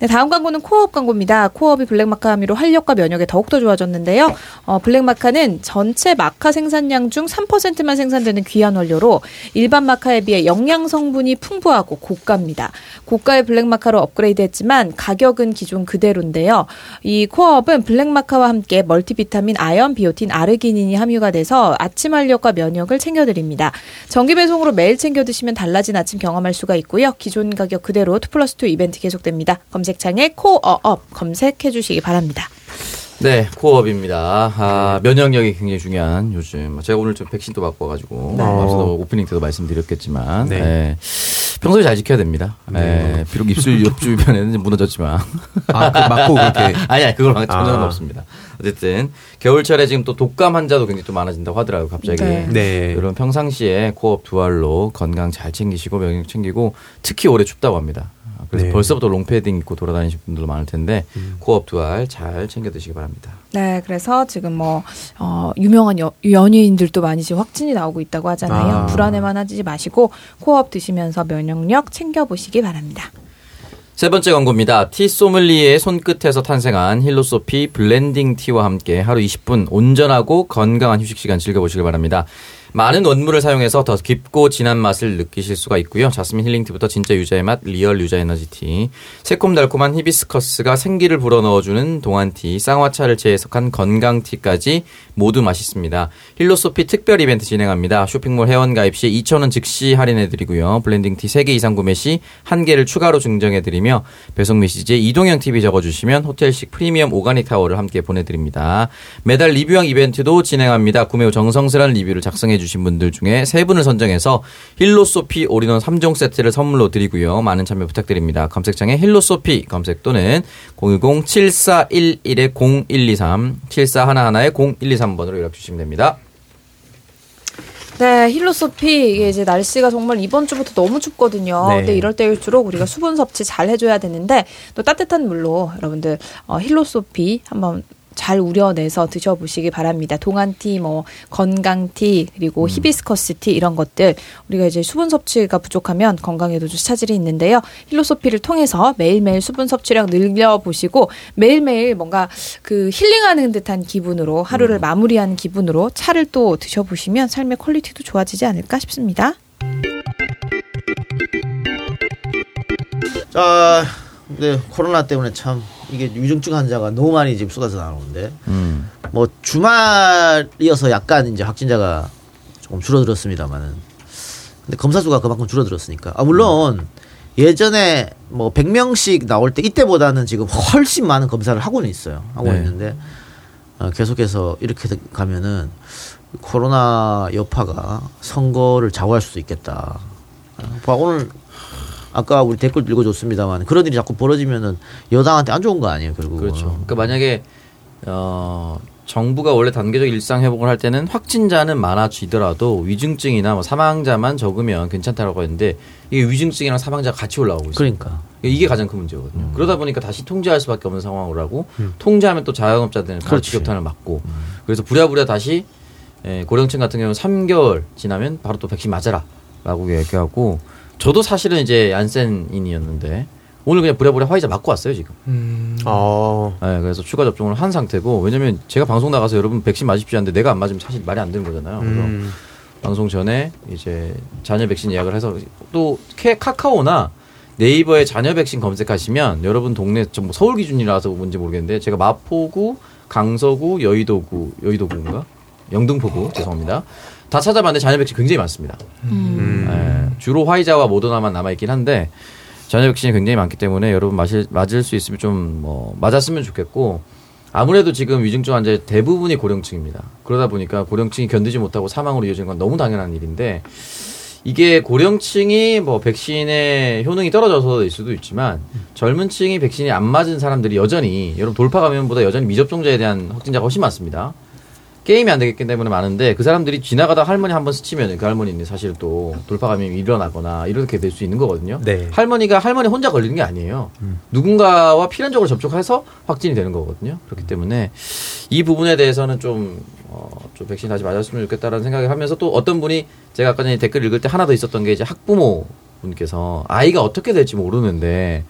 네, 다음 광고는 코어업 광고입니다. 코어업이 블랙마카 함유로 활력과 면역에 더욱더 좋아졌는데요. 어, 블랙마카는 전체 마카 생산량 중 3%만 생산되는 귀한 원료로 일반 마카에 비해 영양 성분이 풍부하고 고가입니다. 고가의 블랙마카로 업그레이드했지만 가격은 기존 그대로인데요. 이 코어업은 블랙마카와 함께 멀티비타민, 아연, 비오틴, 아르기닌이 함유가 돼서 아침 활력과 면역을 챙겨드립니다. 정기 배송으로 매일 챙겨 드시면 달라진 아침 경험할 수가 있고요. 기존 가격 그대로 2 플러스 2 이벤트 계속됩니다. 검색 창에 코어업 검색해 주시기 바랍니다. 네, 코어업입니다. 아, 면역력이 굉장히 중요한 요즘. 제가 오늘 좀 백신도 맞고 와가지고 네. 앞서도 오프닝 때도 말씀드렸겠지만 네. 예, 평소에 잘 지켜야 됩니다. 예, 비록 입술 옆 주변에는 좀 무너졌지만 아, 그 맞고 그렇게. <laughs> 아니야 그걸 전혀 아. 상관없습니다. 어쨌든 겨울철에 지금 또 독감 환자도 굉장히 또 많아진다고 하더라고요. 갑자기. 네. 네. 여러분 평상시에 코어업 두 알로 건강 잘 챙기시고 면역 챙기고 특히 올해 춥다고 합니다. 그래서 네. 벌써부터 롱패딩 입고 돌아다니신 분들도 많을 텐데 코어업 두알 잘 챙겨 드시기 바랍니다. 네, 그래서 지금 뭐 어, 유명한 여, 연예인들도 많이 지금 확진이 나오고 있다고 하잖아요. 아. 불안해만 하지 마시고 코어업 드시면서 면역력 챙겨 보시기 바랍니다. 세 번째 광고입니다. 티 소믈리에의 손끝에서 탄생한 힐로소피 블렌딩 티와 함께 하루 20분 온전하고 건강한 휴식 시간 즐겨보시길 바랍니다. 많은 원물을 사용해서 더 깊고 진한 맛을 느끼실 수가 있고요. 자스민 힐링티부터 진짜 유자의 맛, real 유자 에너지 티, 새콤달콤한 히비스커스가 생기를 불어넣어주는 동안티, 쌍화차를 재해석한 건강티까지 모두 맛있습니다. 힐로소피 특별 이벤트 진행합니다. 쇼핑몰 회원 가입 시 2,000원 즉시 할인해드리고요. 블렌딩 티 3개 이상 구매 시 1개를 추가로 증정해드리며 배송 메시지에 이동형 TV 적어주시면 호텔식 프리미엄 organic 타월을 함께 보내드립니다. 매달 리뷰형 이벤트도 진행합니다. 구매 후 정성스러운 리뷰를 작성해 주신 분들 중에 세 분을 선정해서 힐로소피 올인원 3종 세트를 선물로 드리고요. 많은 참여 부탁드립니다. 검색창에 힐로소피 검색 또는 010-7411-0123, 7411-0123번으로 연락 주시면 됩니다. 네, 힐로소피 이게 이제 날씨가 정말 이번 주부터 너무 춥거든요. 네. 근데 이럴 때일수록 우리가 수분 섭취 잘 해줘야 되는데 또 따뜻한 물로 여러분들 어, 힐로소피 한번 잘 우려내서 드셔보시기 바랍니다. 동안티, 뭐 건강티, 그리고 히비스커스티 이런 것들 우리가 이제 수분 섭취가 부족하면 건강에도 좀 차질이 있는데요. 힐로소피를 통해서 매일매일 수분 섭취량 늘려보시고 매일매일 뭔가 그 힐링하는 듯한 기분으로 하루를 마무리하는 기분으로 차를 또 드셔보시면 삶의 퀄리티도 좋아지지 않을까 싶습니다. 자, 네 코로나 때문에 참 이게 위중증 환자가 너무 많이 지금 쏟아져 나오는데. 음. 뭐 주말이어서 약간 이제 확진자가 조금 줄어들었습니다만은. 근데 검사 수가 그만큼 줄어들었으니까. 아 물론 예전에 뭐 100명씩 나올 때 이때보다는 지금 훨씬 많은 검사를 하고는 있어요. 하고 네. 있는데 어, 계속해서 이렇게 가면은 코로나 여파가 선거를 좌우할 수도 있겠다. 어, 봐, 오늘 아까 우리 댓글 읽어줬습니다만 그런 일이 자꾸 벌어지면은 여당한테 안 좋은 거 아니에요 결국은 그렇죠. 그러니까 만약에 어 정부가 원래 단계적 일상 회복을 할 때는 확진자는 많아지더라도 위중증이나 뭐 사망자만 적으면 괜찮다라고 했는데 이게 위중증이랑 사망자가 같이 올라오고 있어요. 그러니까 이게 가장 큰 문제거든요. 그러다 보니까 다시 통제할 수밖에 없는 상황으로 하고 통제하면 또 자영업자들은 바로. 직격탄을 맞고 그래서 부랴부랴 다시 예, 고령층 같은 경우는 3개월 지나면 바로 또 백신 맞아라라고 얘기하고 저도 사실은 이제 얀센인이었는데 오늘 그냥 부랴부랴 화이자 맞고 왔어요 지금. 음, 어. 네, 그래서 추가 접종을 한 상태고 왜냐면 제가 방송 나가서 여러분 백신 맞으십시오 하는데 내가 안 맞으면 사실 말이 안 되는 거잖아요. 그래서 음. 방송 전에 이제 자녀 백신 예약을 해서 또 케- 카카오나 네이버에 자녀 백신 검색하시면 여러분 동네 좀뭐 서울 기준이라서 뭔지 모르겠는데 제가 마포구, 강서구, 여의도구, 여의도구인가? 영등포구 죄송합니다. 다 찾아봤는데 자녀 백신 굉장히 많습니다. 음. 예, 주로 화이자와 모더나만 남아 있긴 한데 전혀 백신이 굉장히 많기 때문에 여러분 맞을, 맞을 수 있으면 좀 뭐 맞았으면 좋겠고 아무래도 지금 위중증 환자의 대부분이 고령층입니다. 그러다 보니까 고령층이 견디지 못하고 사망으로 이어지는 건 너무 당연한 일인데 이게 고령층이 뭐 백신의 효능이 떨어져서일 수도 있지만 젊은 층이 백신이 안 맞은 사람들이 여전히 여러분 돌파 감염보다 여전히 미접종자에 대한 확진자가 훨씬 많습니다. 게임이 안 되기 때문에 많은데 그 사람들이 지나가다 할머니 한 번 스치면 그 할머니는 사실 또 돌파 감염이 일어나거나 이렇게 될 수 있는 거거든요. 네. 할머니가 할머니 혼자 걸리는 게 아니에요. 누군가와 필연적으로 접촉해서 확진이 되는 거거든요. 그렇기 때문에 이 부분에 대해서는 좀, 어, 좀 백신 다시 맞았으면 좋겠다라는 생각을 하면서 또 어떤 분이 제가 아까 전에 댓글 읽을 때 하나 더 있었던 게 이제 학부모 분께서 아이가 어떻게 될지 모르는데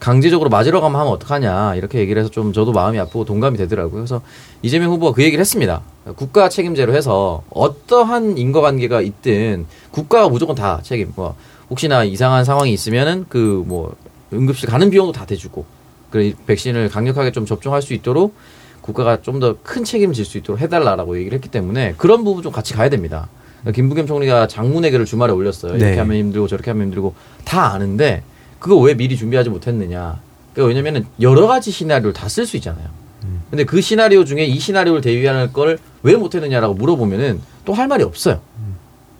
강제적으로 맞으러 가면 하면 어떡하냐 이렇게 얘기를 해서 좀 저도 마음이 아프고 동감이 되더라고요. 그래서 이재명 후보가 그 얘기를 했습니다. 국가 책임제로 해서 어떠한 인과관계가 있든 국가가 무조건 다 책임. 뭐 혹시나 이상한 상황이 있으면은 그 뭐 응급실 가는 비용도 다 대주고 그 백신을 강력하게 좀 접종할 수 있도록 국가가 좀 더 큰 책임을 질 수 있도록 해달라라고 얘기를 했기 때문에 그런 부분 좀 같이 가야 됩니다. 김부겸 총리가 장문회계를 주말에 올렸어요. 이렇게 네. 하면 힘들고 저렇게 하면 힘들고 다 아는데 그거 왜 미리 준비하지 못했느냐. 그러니까 왜냐면은 여러 가지 시나리오를 다 쓸 수 있잖아요. 근데 그 시나리오 중에 이 시나리오를 대비할 걸왜 못했느냐라고 물어보면은 또 할 말이 없어요.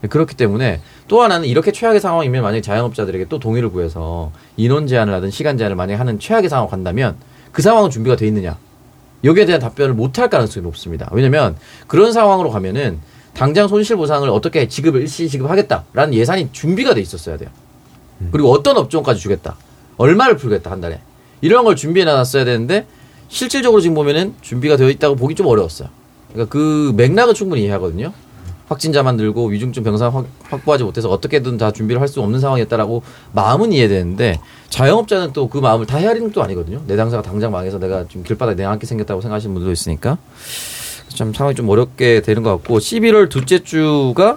그렇기 때문에 또 하나는 이렇게 최악의 상황이면 만약에 자영업자들에게 또 동의를 구해서 인원 제한을 하든 시간 제한을 만약에 하는 최악의 상황을 간다면 그 상황은 준비가 돼 있느냐. 여기에 대한 답변을 못 할 가능성이 높습니다. 왜냐면 그런 상황으로 가면은 당장 손실 보상을 어떻게 지급을 일시 지급하겠다라는 예산이 준비가 돼 있었어야 돼요. 그리고 어떤 업종까지 주겠다. 얼마를 풀겠다 한 달에. 이런 걸 준비해 놨어야 되는데 실질적으로 지금 보면은 준비가 되어 있다고 보기 좀 어려웠어요. 그러니까 그 맥락은 충분히 이해하거든요. 확진자만 늘고 위중증 병상 확- 확보하지 못해서 어떻게든 다 준비를 할 수 없는 상황이었다라고 마음은 이해되는데 자영업자는 또 그 마음을 다 헤아리는 것도 아니거든요. 내 당사가 당장 망해서 내가 지금 길바닥에 내앉게 생겼다고 생각하시는 분들도 있으니까 참 상황이 좀 어렵게 되는 것 같고 11월 둘째 주가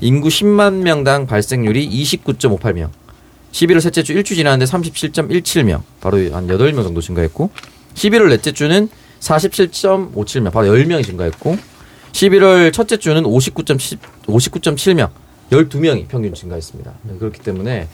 인구 10만 명당 발생률이 29.58명. 11월 셋째 주 1주 지났는데 37.17명. 바로 한 8명 정도 증가했고 11월 넷째 주는 47.57명. 바로 10명이 증가했고 11월 첫째 주는 59.7 59.7명. 12명이 평균 증가했습니다. 네, 그렇기 때문에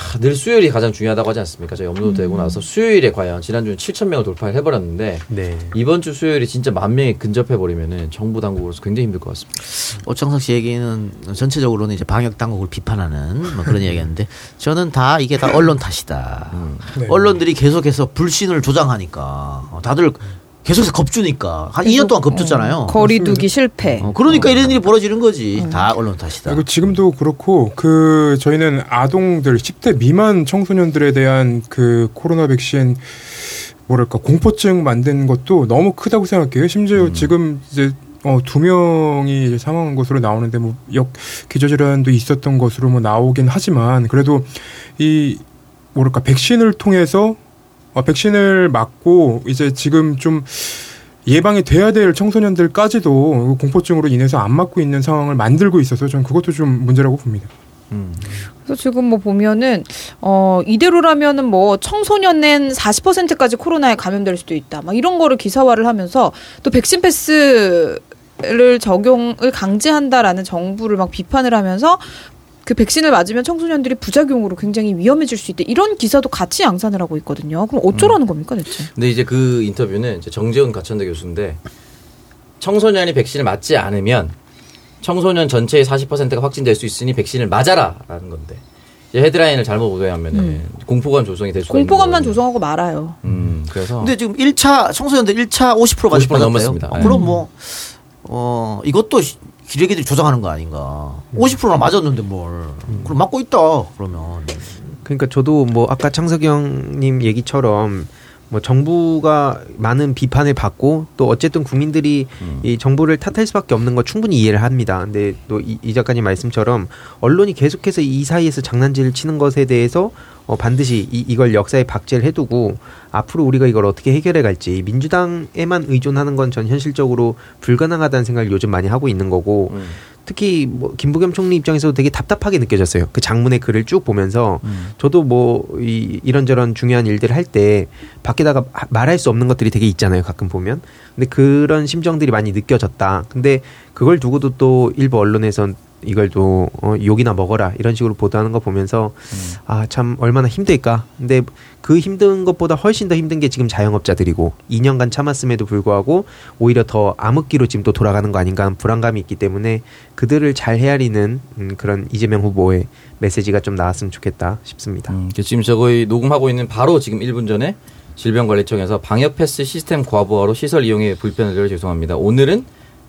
하, 늘 수요일이 가장 중요하다고 하지 않습니까? 저희 업로드 되고 나서 수요일에 과연 지난주는 7천 명을 돌파를 해버렸는데 네. 이번 주 수요일이 진짜 만 명이 근접해 버리면은 정부 당국으로서 굉장히 힘들 것 같습니다. 오창석 씨 얘기는 전체적으로는 이제 방역 당국을 비판하는 뭐 그런 얘기였는데 저는 다 이게 다 언론 탓이다. 네. 언론들이 계속해서 불신을 조장하니까 어, 다들 계속해서 겁주니까 한 2년 동안 겁줬잖아요. 거리두기 실패. 어, 그러니까 이런 일이 벌어지는 거지. 다 언론 탓이다. 그리고 지금도 그렇고 그 저희는 아동들 10대 미만 청소년들에 대한 그 코로나 백신 뭐랄까 공포증 만든 것도 너무 크다고 생각해요. 심지어 지금 이제 어, 두 명이 이제 사망한 것으로 나오는데 뭐 역 기저질환도 있었던 것으로 뭐 나오긴 하지만 그래도 이 뭐랄까 백신을 통해서 어, 백신을 맞고 이제 지금 좀 예방이 돼야 될 청소년들까지도 공포증으로 인해서 안 맞고 있는 상황을 만들고 있어서 저는 그것도 좀 문제라고 봅니다. 그래서 지금 뭐 보면은 어 이대로라면은 뭐 청소년은 40%까지 코로나에 감염될 수도 있다. 막 이런 거를 기사화를 하면서 또 백신 패스 를 적용을 강제한다라는 정부를 막 비판을 하면서 그 백신을 맞으면 청소년들이 부작용으로 굉장히 위험해질 수 있다. 이런 기사도 같이 양산을 하고 있거든요. 그럼 어쩌라는 겁니까 대체? 근데 이제 그 인터뷰는 이제 정재훈 가천대 교수인데 청소년이 백신을 맞지 않으면 청소년 전체의 40%가 확진될 수 있으니 백신을 맞아라라는 건데 이제 헤드라인을 잘못 보도하면 은 공포감 조성이 될 수가 있는 공포감만. 조성하고 말아요. 음, 그래서 근데 지금 1차 청소년들 1차 50% 맞을 50% 뻔했대요. 넘었습니다. 어, 네. 그럼 뭐 어, 이것도 시- 기레기들이 조작하는 거 아닌가. 50%나 맞았는데 뭘. 그럼 맞고 있다. 그러면. 그러니까 저도 뭐 아까 창석영님 얘기처럼 뭐 정부가 많은 비판을 받고 또 어쨌든 국민들이 이 정부를 탓할 수밖에 없는 거 충분히 이해를 합니다. 근데 또이 작가님 말씀처럼 언론이 계속해서 이 사이에서 장난질을 치는 것에 대해서 어 반드시 이, 이걸 역사에 박제를 해두고 앞으로 우리가 이걸 어떻게 해결해 갈지 민주당에만 의존하는 건 전 현실적으로 불가능하다는 생각을 요즘 많이 하고 있는 거고 특히 뭐 김부겸 총리 입장에서도 되게 답답하게 느껴졌어요. 그 장문의 글을 쭉 보면서 저도 뭐 이, 이런저런 중요한 일들을 할 때 밖에다가 하- 말할 수 없는 것들이 되게 있잖아요. 가끔 보면. 근데 그런 심정들이 많이 느껴졌다. 근데 그걸 두고도 또 일부 언론에선 이걸 또 어, 욕이나 먹어라 이런 식으로 보도하는 거 보면서 아참 얼마나 힘들까. 근데 그 힘든 것보다 훨씬 더 힘든 게 지금 자영업자들이고 2년간 참았음에도 불구하고 오히려 더 암흑기로 지금 또 돌아가는 거 아닌가 하는 불안감이 있기 때문에 그들을 잘 헤아리는 음, 그런 이재명 후보의 메시지가 좀 나왔으면 좋겠다 싶습니다. 음, 그 지금 저거의 녹음하고 있는 바로 지금 1분 전에 질병관리청에서 방역 패스 시스템 과부하로 시설 이용에 불편을 드려 죄송합니다. 오늘은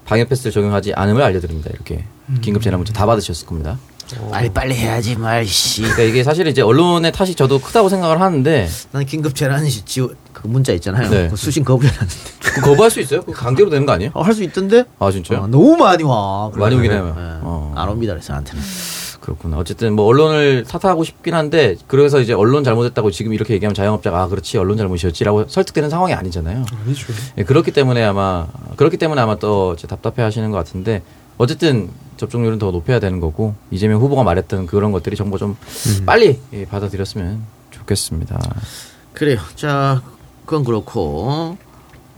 방역 패스를 적용하지 않음을 알려드립니다. 이렇게 긴급 재난 문자 다 받으셨을 겁니다. 빨리 빨리 해야지 말씨. 그러니까 이게 사실 이제 언론의 탓이 저도 크다고 생각을 하는데 난 긴급 재난 지원 그 문자 있잖아요. 네. 그 수신 거부해놨는데. 그 거부할 수 있어요? 그 강제로 되는 거 아니에요? 어, 할수 있던데? 아 진짜요? 어, 너무 많이 와. 많이 오긴 해요. 예. 어. 안 옵니다. 그래서 나한테는. 그렇구나. 어쨌든 뭐 언론을 탓하고 싶긴 한데 그래서 이제 언론 잘못했다고 지금 이렇게 얘기하면 자영업자가 아 그렇지 언론 잘못이었지라고 설득되는 상황이 아니잖아요. 아니죠. 예, 그렇기 때문에 아마 그렇기 때문에 아마 또 이제 답답해하시는 것 같은데 어쨌든 접종률은 더 높여야 되는 거고 이재명 후보가 말했던 그런 것들이 정보 좀 빨리 예, 받아들였으면 좋겠습니다. 그래요. 자, 그건 그렇고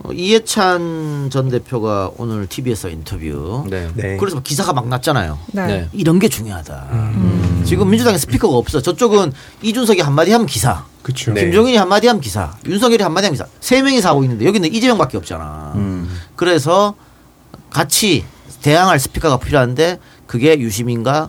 어, 이해찬 전 대표가 오늘 TV에서 인터뷰. 네. 네. 그래서 기사가 막 났잖아요. 네. 네. 이런 게 중요하다. 지금 민주당에 스피커가 없어. 저쪽은 이준석이 한마디 하면 기사. 그렇죠. 네. 김종인이 한마디 하면 기사. 윤석열이 한마디 하면 기사. 세 명이서 하고 있는데 여기는 이재명밖에 없잖아. 음. 그래서 같이 대항할 스피커가 필요한데 그게 유시민과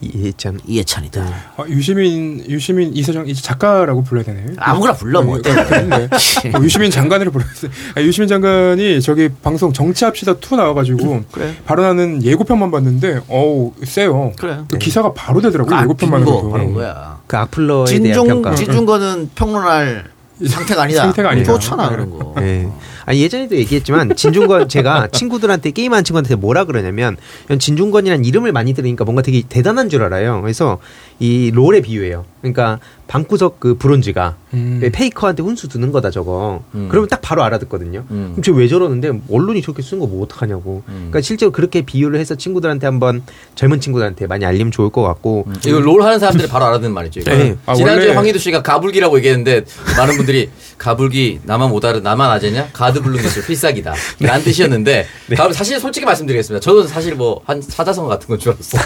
이해찬 이해찬이다. 아, 유시민 유시민 이사장 이제 작가라고 불러야 되나요? 아무거나 불러 뭐 어때? 네. <laughs> 어, 유시민 장관을 불렀어요. 아, 유시민 장관이 저기 방송 정치합시다 2 나와가지고 그래. 발언하는 예고편만 봤는데 어우 세요. 그래. 그 기사가 바로 되더라고 요. 아, 예고편만 봐도. 그거야. 그 악플러에 대한 진중 평가. 진중거는 평론할 상태가 아니다. 상태가 아니다. 좋잖아 그런 거. 네. 아 예전에도 얘기했지만 진중권 <laughs> 제가 친구들한테 게임하는 친구한테 뭐라 그러냐면 진중권이라는 이름을 많이 들으니까 뭔가 되게 대단한 줄 알아요. 그래서 이 롤에 비유해요. 그러니까 방구석 그 브론즈가 음. 페이커한테 훈수 두는 거다 저거. 음. 그러면 딱 바로 알아듣거든요. 음. 그럼 저왜 저러는데 언론이 저렇게 쓴거뭐 어떡하냐고. 음. 그러니까 실제로 그렇게 비유를 해서 친구들한테 한번 젊은 친구들한테 많이 알리면 좋을 것 같고. 이거 롤 하는 사람들이 바로 알아듣는 말이죠. 네. 아, 지난주에 원래- 황희두 씨가 가불기라고 얘기했는데 많은 분들이 가불기 나만 못 알아 나만 아재냐 가드 불능 기술 필살기다 <laughs> 라는 뜻이었는데 가- 사실 솔직히 말씀드리겠습니다. 저도 사실 뭐 한 사자성어 같은 건 줄 알았어.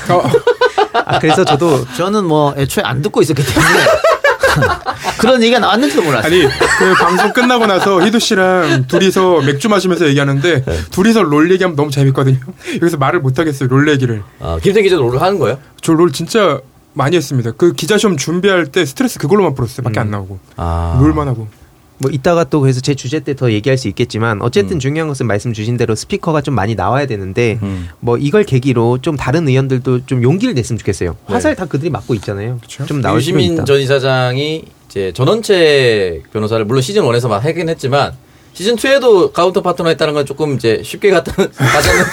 아, 그래서 저도 저는 뭐 애초에 안 듣고 있었기 때문에 <laughs> 그런 얘기가 나왔는지도 몰랐어요. 아니 그 방송 끝나고 나서 희두 씨랑 둘이서 맥주 마시면서 얘기하는데 둘이서 롤 얘기하면 너무 재밌거든요. <laughs> 여기서 말을 못 하겠어요. 롤 얘기를. 아, 김태 기자 롤을 하는 거예요? 저 롤 진짜 많이 했습니다. 그 기자 시험 준비할 때 스트레스 그걸로만 풀었어요. 밖에 안 나오고. 아. 롤만 하고. 뭐 이따가 또 그래서 제 주제 때 더 얘기할 수 있겠지만 어쨌든 음. 중요한 것은 말씀 주신 대로 스피커가 좀 많이 나와야 되는데 음. 뭐 이걸 계기로 좀 다른 의원들도 좀 용기를 냈으면 좋겠어요. 네. 화살 다 그들이 맞고 있잖아요. 그쵸. 좀 나올 유시민 있다. 전 이사장이 이제 전원책 변호사를 물론 시즌 1에서만 하긴 했지만 시즌 2에도 카운터 파트너 했다는 건 조금 이제 쉽게 갔다는 <laughs> 가자는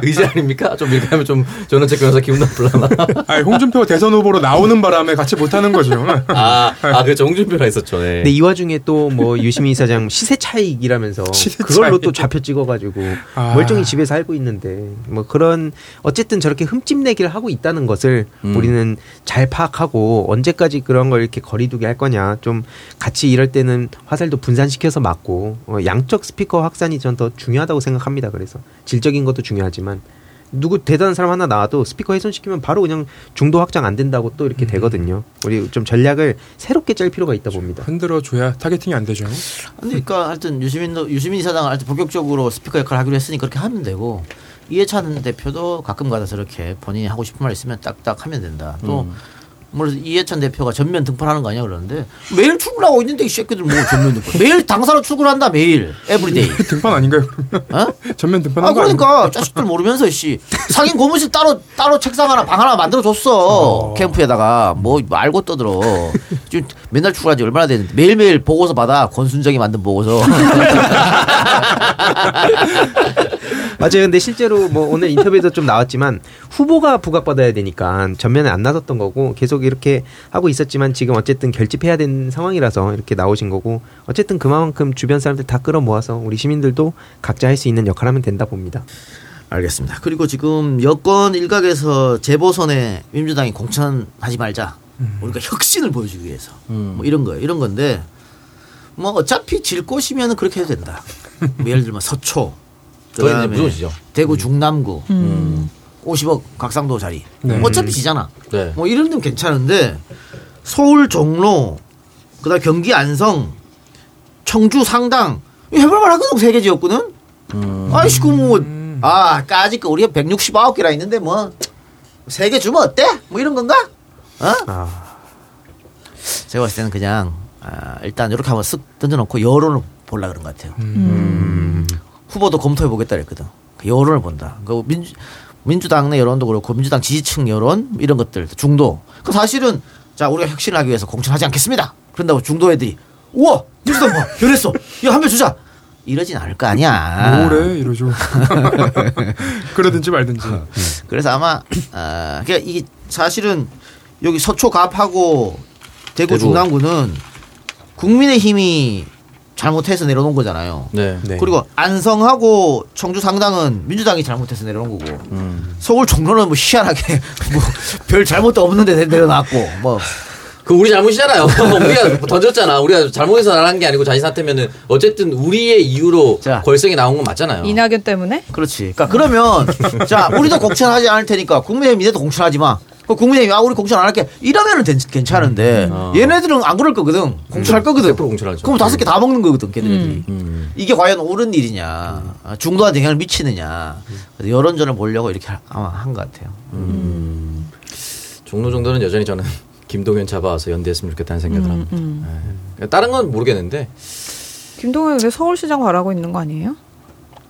<laughs> 의지 아닙니까? 좀 이렇게 하면 좀 전원책 변호사 기분 나쁠라나? <laughs> 아니, 홍준표가 대선 후보로 나오는 바람에 같이 못 하는 거죠. 아, 아 그렇죠. 홍준표가 있었죠. 네. 근데 이 와중에 또 뭐 유시민 이사장 시세 차익이라면서 시세 그걸로 차익. 또 좌표 찍어가지고 아. 멀쩡히 집에 살고 있는데 뭐 그런 어쨌든 저렇게 흠집내기를 하고 있다는 것을 음. 우리는 잘 파악하고 언제까지 그런 걸 이렇게 거리두기 할 거냐 좀 같이 이럴 때는 화살도 분산시켜서 맞고 어, 양적 스피커 확산이 전 더 중요하다고 생각합니다. 그래서 질적인 것도 중요하지만 누구 대단한 사람 하나 나와도 스피커 훼손시키면 바로 그냥 중도 확장 안 된다고 또 이렇게 되거든요. 우리 좀 전략을 새롭게 짤 필요가 있다 봅니다. 흔들어 줘야 targeting이 안 되죠. 그러니까 하여튼 유시민 유시민 이사장을 하여튼 본격적으로 스피커 역할을 하기로 했으니 그렇게 하면 되고 이해찬 대표도 가끔가다 저렇게 본인이 하고 싶은 말 있으면 딱딱 하면 된다. 또 음. 물론 이해찬 대표가 전면 등판하는 거 아니야 그러는데 매일 출근하고 있는데 이 새끼들 뭐 전면 등판. 매일 당사로 출근한다 매일. everyday <laughs> 등판 아닌가요? 어? <laughs> 전면 등판 아 그러니까 자식들 모르면서 씨. 상임고문실 따로 따로 책상 하나 방 하나 만들어 줬어. 캠프에다가. 뭐 알고 떠들어. 지금 맨날 출근한 지 얼마나 됐는데 매일매일 보고서 받아. 권순정이 만든 보고서 <laughs> 맞아요. 근데 실제로 뭐 오늘 인터뷰에도 좀 나왔지만 후보가 부각받아야 되니까 전면에 안 나섰던 거고 계속 이렇게 하고 있었지만 지금 어쨌든 결집해야 되는 상황이라서 이렇게 나오신 거고 어쨌든 그만큼 주변 사람들 다 끌어모아서 우리 시민들도 각자 할 수 있는 역할 하면 된다 봅니다. 알겠습니다. 그리고 지금 여권 일각에서 재보선에 민주당이 공천하지 말자. 우리가 혁신을 보여주기 위해서 뭐 이런 거예요. 이런 건데 뭐 어차피 질 곳이면 그렇게 해도 된다. 뭐 예를 들면 서초, 그다음에 무조건이죠. 대구 중남구, 음. 50억 각상도 자리. 네. 어차피 지잖아. 네. 뭐 이런 데는 괜찮은데 서울 종로, 그다음 경기 안성, 청주 상당 이 해볼만 하거든 세개 지역구는. 아이씨 그뭐아 까짓 거 우리가 169개라 있는데 뭐 세 개 주면 어때? 뭐 이런 건가? 어? 제가 봤을 때는 그냥 아, 일단 이렇게 한번 쓱 던져놓고 여론을 보려 그런 것 같아요. 후보도 검토해 보겠다 그랬거든. 그 여론을 본다. 그 민주 민주당 내 여론도 그렇고 민주당 지지층 여론 이런 것들 중도. 그 사실은 자 우리가 혁신을 하기 위해서 공천하지 않겠습니다. 그런다고 중도 애들이 우와 민주당 봐 변했어. 야한표 주자. 이러진 않을 거 아니야. 뭐래 이러죠. <laughs> 그러든지 말든지. 그래서 아마 아 그러니까 이게 사실은 여기 서초 갑하고 대구, 대구. 중남구는 국민의 힘이 잘못해서 내려놓은 거잖아요. 네. 그리고 안성하고 청주 상당은 민주당이 잘못해서 내려놓은 거고 음. 서울 종로는 뭐 희한하게 <laughs> 뭐 별 잘못도 없는데 내려놨고 뭐 그 우리 잘못이잖아요. <laughs> 우리가 던졌잖아. 우리가 잘못해서 나간 게 아니고 자진 사퇴면은 어쨌든 우리의 이유로 걸성이 나온 건 맞잖아요. 이낙연 때문에? 그렇지. 그러니까 그러면 자 우리도 공천하지 않을 테니까 국민의힘 니네도 공천하지 마. 그 국민의힘 아 우리 공천 안 할게 이러면은 된- 괜찮은데 얘네들은 안 그럴 거거든. 공천할 거거든. 100% 공천하죠. 그럼 다섯 개 다 먹는 거거든 걔네들이. 음. 이게 과연 옳은 일이냐, 아, 중도한테 영향을 미치느냐, 그래서 여론전을 보려고 이렇게 하- 아마 한 것 같아요. 종로 정도는 여전히 저는 <laughs> 김동연 잡아와서 연대했으면 좋겠다는 생각을 음, 합니다. 음. 네. 다른 건 모르겠는데 김동현 근데 서울시장 바라고 있는 거 아니에요?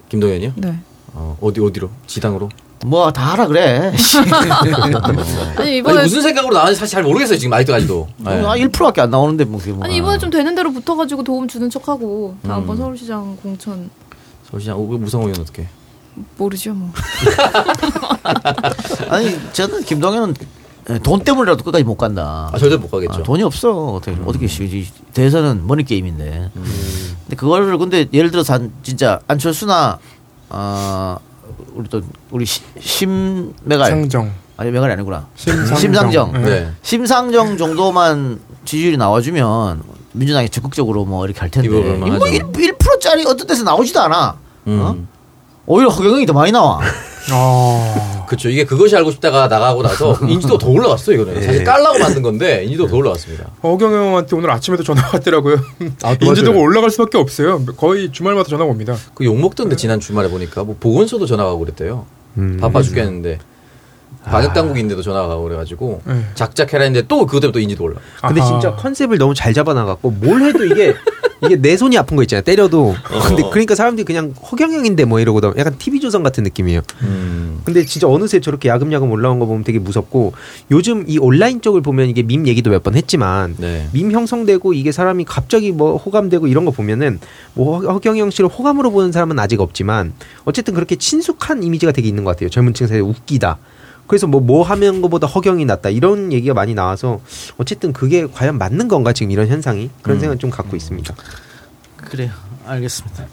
김동연이요? 네. 어, 어디 어디로? 지당으로? 뭐 다 하라 그래. <laughs> 아니, 이번에- 무슨 생각으로 나왔는지 사실 잘 모르겠어요 지금 아직까지도. 네. 아 1%밖에 안 나오는데 뭐 그게 뭐. 아니 이번에 좀 되는 대로 붙어가지고 도움 주는 척하고 다음번 음. 서울시장 공천 서울시장 오, 무성호 의원 어떻게? 모르죠 뭐. <laughs> 아니 저는 김동현은 돈 때문이라도 끝까지 못 간다. 아, 절대 못 가겠죠. 아, 돈이 없어. 어떻게 어떻게 시 대선은 머니 게임인데. 근데 그거를 근데 예를 들어서 한 진짜 안철수나 아 우리 또 우리 시- 심메갈 상정. 아니 메갈이 아니구나. 심상정. 심상정. 네. 심상정 정도만 지지율이 나와주면 민주당이 적극적으로 뭐 이렇게 할 텐데 뭐 하죠? 1, 1%짜리 어떤 데서 나오지도 않아. 음. 어? 오히려 허경영이 더 많이 나와. 아. 그렇죠. 이게 그것이 알고 싶다가 나가고 나서 <laughs> 인지도 더 올라갔어 이거는. 네. 사실 깔라고 만든 건데 인지도 더 올라갔습니다. 어경영한테 오늘 아침에도 전화가 왔더라고요. 아, 또 인지도가 맞아요. 올라갈 수밖에 없어요. 거의 주말마다 전화가 옵니다. 그 욕 먹던데 지난 주말에 보니까 뭐 보건소도 전화가 오고 그랬대요. 음. 바빠 죽겠는데 방역 당국인데도 전화가 오고 그래가지고 네. 작작해라 했는데 또 그때부터 인지도 올라. 근데 아하. 진짜 컨셉을 너무 잘 잡아나갔고 뭘 해도 이게 <laughs> 이게 내 손이 아픈 거 있잖아요. 때려도. 어. 근데 그러니까 사람들이 그냥 허경영인데 뭐 이러고 약간 TV 조선 같은 느낌이에요. 음. 근데 진짜 어느새 저렇게 야금야금 올라온 거 보면 되게 무섭고 요즘 이 온라인 쪽을 보면 이게 밈 얘기도 몇 번 했지만 네. 밈 형성되고 이게 사람이 갑자기 뭐 호감되고 이런 거 보면은 뭐 허- 허경영 씨를 호감으로 보는 사람은 아직 없지만 어쨌든 그렇게 친숙한 이미지가 되게 있는 것 같아요. 젊은 층 사이에 웃기다. 그래서 뭐뭐 하는 것보다 허경이 낫다 이런 얘기가 많이 나와서 어쨌든 그게 과연 맞는 건가 지금 이런 현상이 그런 음. 생각 좀 갖고 있습니다. 그래요. 알겠습니다.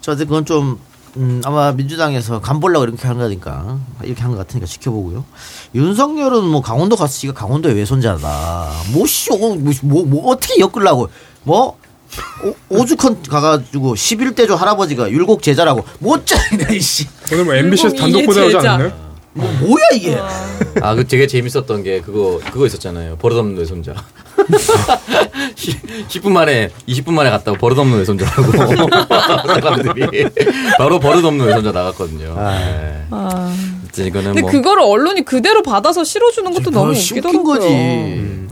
저도 그건 좀 음, 아마 민주당에서 간 보려고 이렇게 하는 거니까 이렇게 한 것 같으니까 지켜보고요. 윤석열은 뭐 강원도 가서 지가 강원도의 외손자다. 뭐씨 어, 뭐, 뭐, 뭐 어떻게 엮으려고 뭐 오, 죽헌 가가지고 11대조 할아버지가 율곡 제자라고 뭐 어쩌냐 이씨. 오늘 뭐 MBC에서 단독 보도하지 제자. 않았나요? 뭐 뭐야 이게. <laughs> 아, 그 되게 재밌었던 게 그거 그거 있었잖아요. 버릇없는 외손자. <laughs> 10분 만에 20분 만에 갔다고 버릇없는 외손자라고 <laughs> 사람들이 바로 버릇없는 외손자 나갔거든요. 네. 아. 이거는 근데 뭐 그거를 언론이 그대로 받아서 실어주는 것도 너무 웃기더라고요. 거지. 음.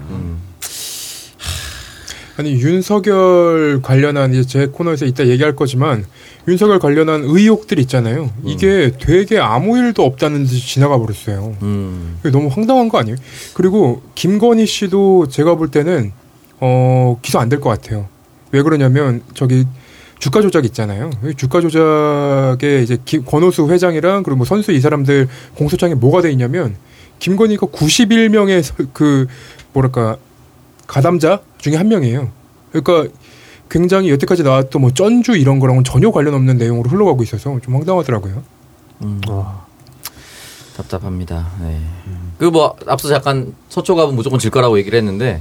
아니 윤석열 관련한 이제 제 코너에서 이따 얘기할 거지만 윤석열 관련한 의혹들 있잖아요. 이게 되게 아무 일도 없다는 듯이 지나가 버렸어요. 음. 너무 황당한 거 아니에요? 그리고 김건희 씨도 제가 볼 때는 어 기소 안 될 것 같아요. 왜 그러냐면 저기 주가 조작 있잖아요. 이 주가 조작에 이제 김, 권오수 회장이랑 그리고 뭐 선수 이 사람들 공소장에 뭐가 돼 있냐면 김건희가 91명의 그 뭐랄까 가담자 중에 한 명이에요. 그러니까 굉장히 여태까지 나왔던 뭐 쩐주 이런 거랑은 전혀 관련 없는 내용으로 흘러가고 있어서 좀 황당하더라고요. 음. 답답합니다. 네. 그뭐 앞서 잠깐 서초갑은 무조건 질 거라고 얘기를 했는데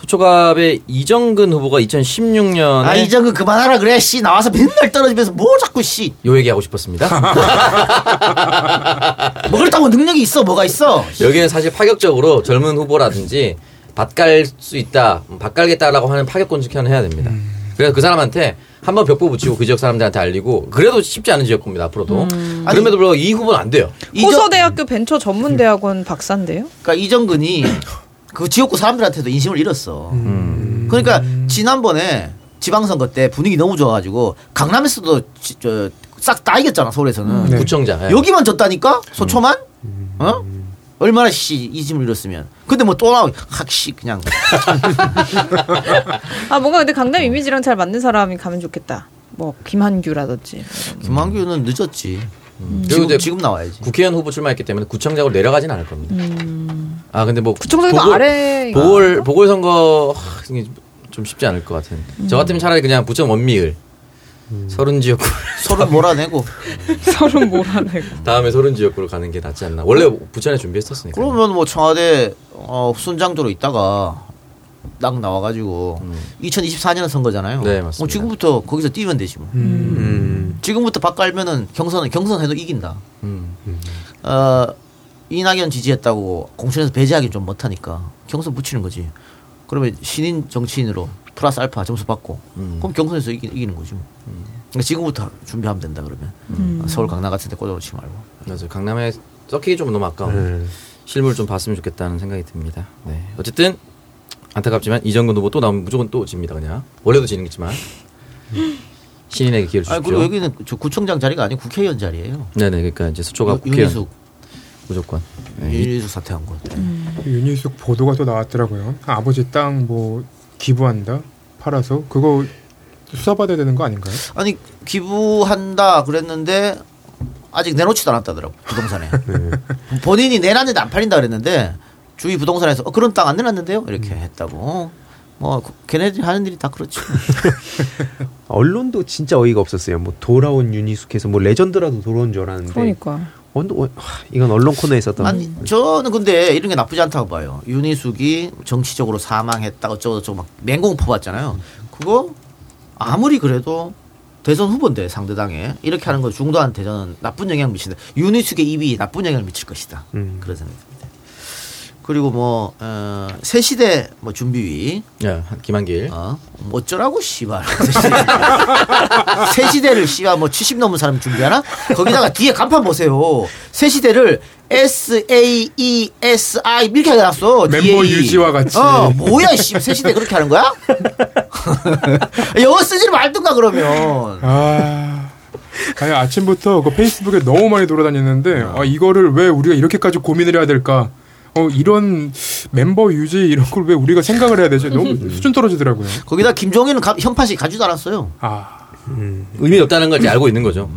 서초갑의 이정근 후보가 2016년에 아 이정은 그만하라 그래 씨 나와서 맨날 떨어지면서 뭐 자꾸 씨. 요 얘기 하고 싶었습니다. <laughs> 뭐 그렇다고 능력이 있어 뭐가 있어. 여기는 사실 파격적으로 젊은 후보라든지 밭갈 수 있다, 밭갈겠다라고 하는 파격 공직현을 해야 됩니다. 그래서 그 사람한테 한번 벽보 붙이고 그 지역 사람들한테 알리고 그래도 쉽지 않은 지역구입니다 앞으로도. 그럼에도 불구하고 이 후보는 안 돼요. 호서대학교 벤처 전문대학원 박사인데요. 그러니까 이정근이 <laughs> 그 지역구 사람들한테도 인심을 잃었어. 음. 그러니까 지난번에 지방선거 때 분위기 너무 좋아가지고 강남에서도 싹 다 이겼잖아 서울에서는. 네. 구청장. 예. 여기만 졌다니까 소초만 어 얼마나 씨 이심을 잃었으면. 근데 뭐 또 나오 학씨 그냥 <laughs> 아 뭔가 근데 강남 이미지랑 잘 맞는 사람이 가면 좋겠다. 뭐 김한규라든지. 김한규는 늦었지. 그리고 지금, 이제 지금 나와야지. 국회의원 후보 출마했기 때문에 구청장으로 내려가진 않을 겁니다. 아 근데 뭐 구청장도 보궐- 아래. 보궐 보궐 선거 하, 이게 좀 쉽지 않을 것 같은. 저 같으면 차라리 그냥 부천 원미을 서른 지역구 서로 몰아내고. 서른 몰아내고. <laughs> 다음에 서른 지역구로 가는 게 낫지 않나. 원래 부천에 준비했었으니까. 그러면 뭐 청와대 어, 순장도로 있다가 딱 나와가지고 2024년 선거잖아요. 네, 맞습니다. 뭐 지금부터 거기서 뛰면 되지 뭐. 음. 지금부터 박 깔면은 경선 경선해도 이긴다. 음. 어 이낙연 지지했다고 공천에서 배제하기 좀 못하니까 경선 붙이는 거지. 그러면 신인 정치인으로 플러스 알파 점수 받고 음. 그럼 경선에서 이기, 이기는 거지 뭐. 그러니까 지금부터 준비하면 된다 그러면 음. 서울 강남 같은 데 꽂아놓지 말고. 맞아요. 강남에 썩히기 좀 너무 아까워. 네. 실물 좀 봤으면 좋겠다는 생각이 듭니다. 네. 어쨌든 안타깝지만 이정근 후보 또 나오면 무조건 또 집니다. 그냥 원래도 지는 겠지만 신인에게 기회를 주십시오. 그리고 여기는 저 구청장 자리가 아니고 국회의원 자리예요. 네네. 그러니까 이제 수초가 유- 국회의원 윤희숙 무조건. 네. 윤희숙 사퇴한 거. 윤희숙 보도가 또 나왔더라고요. 아버지 땅뭐 기부한다 팔아서 그거 수사받아야 되는 거 아닌가요? 아니 기부한다 그랬는데 아직 내놓지도 않았다더라고 부동산에. <laughs> 본인이 내놨는데 안 팔린다 그랬는데 주위 부동산에서 어, 그런 땅 안 내놨는데요 이렇게 했다고. 어, 뭐 그- 걔네들이 하는 일이 다 그렇지. <laughs> 언론도 진짜 어이가 없었어요. 뭐 돌아온 유니숙해서 뭐 레전드라도 돌아온 줄 알았는데. 그러니까. 언, 어, 하, 이건 언론 코너에 있었던. 아니 저는 근데 이런 게 나쁘지 않다고 봐요. 윤희숙이 정치적으로 사망했다 어쩌고 저쩌고 막 맹공 퍼봤잖아요. 그거 아무리 그래도 대선 후보인데 상대당에 이렇게 하는 거 중도한 대전은 나쁜 영향 미친다. 윤희숙의 입이 나쁜 영향을 미칠 것이다. 음. 그런 듭니다. 그리고 뭐 어, 새시대 뭐 준비위 야, 김한길. 어, 뭐 어쩌라고 씨발 <laughs> 새시대를 씨발 뭐 70 넘은 사람 준비하나? 거기다가 뒤에 간판 보세요. 새시대를 S A E S I 이렇게 해놨어. 멤버 뒤에 이. 유지와 같이. 어 뭐야 씨 새 시대 그렇게 하는 거야? <laughs> 영어 쓰지 말든가 그러면. 아. 아니 아침부터 그 페이스북에 너무 많이 돌아다니는데 아 이거를 왜 우리가 이렇게까지 고민을 해야 될까? 어 이런 멤버 유지 이런 걸 왜 우리가 생각을 해야 되지? 너무 수준 떨어지더라고요. 거기다 김종인은 가- 현판식 가지도 않았어요. 아 의미 없다는 걸 이제 알고 있는 거죠.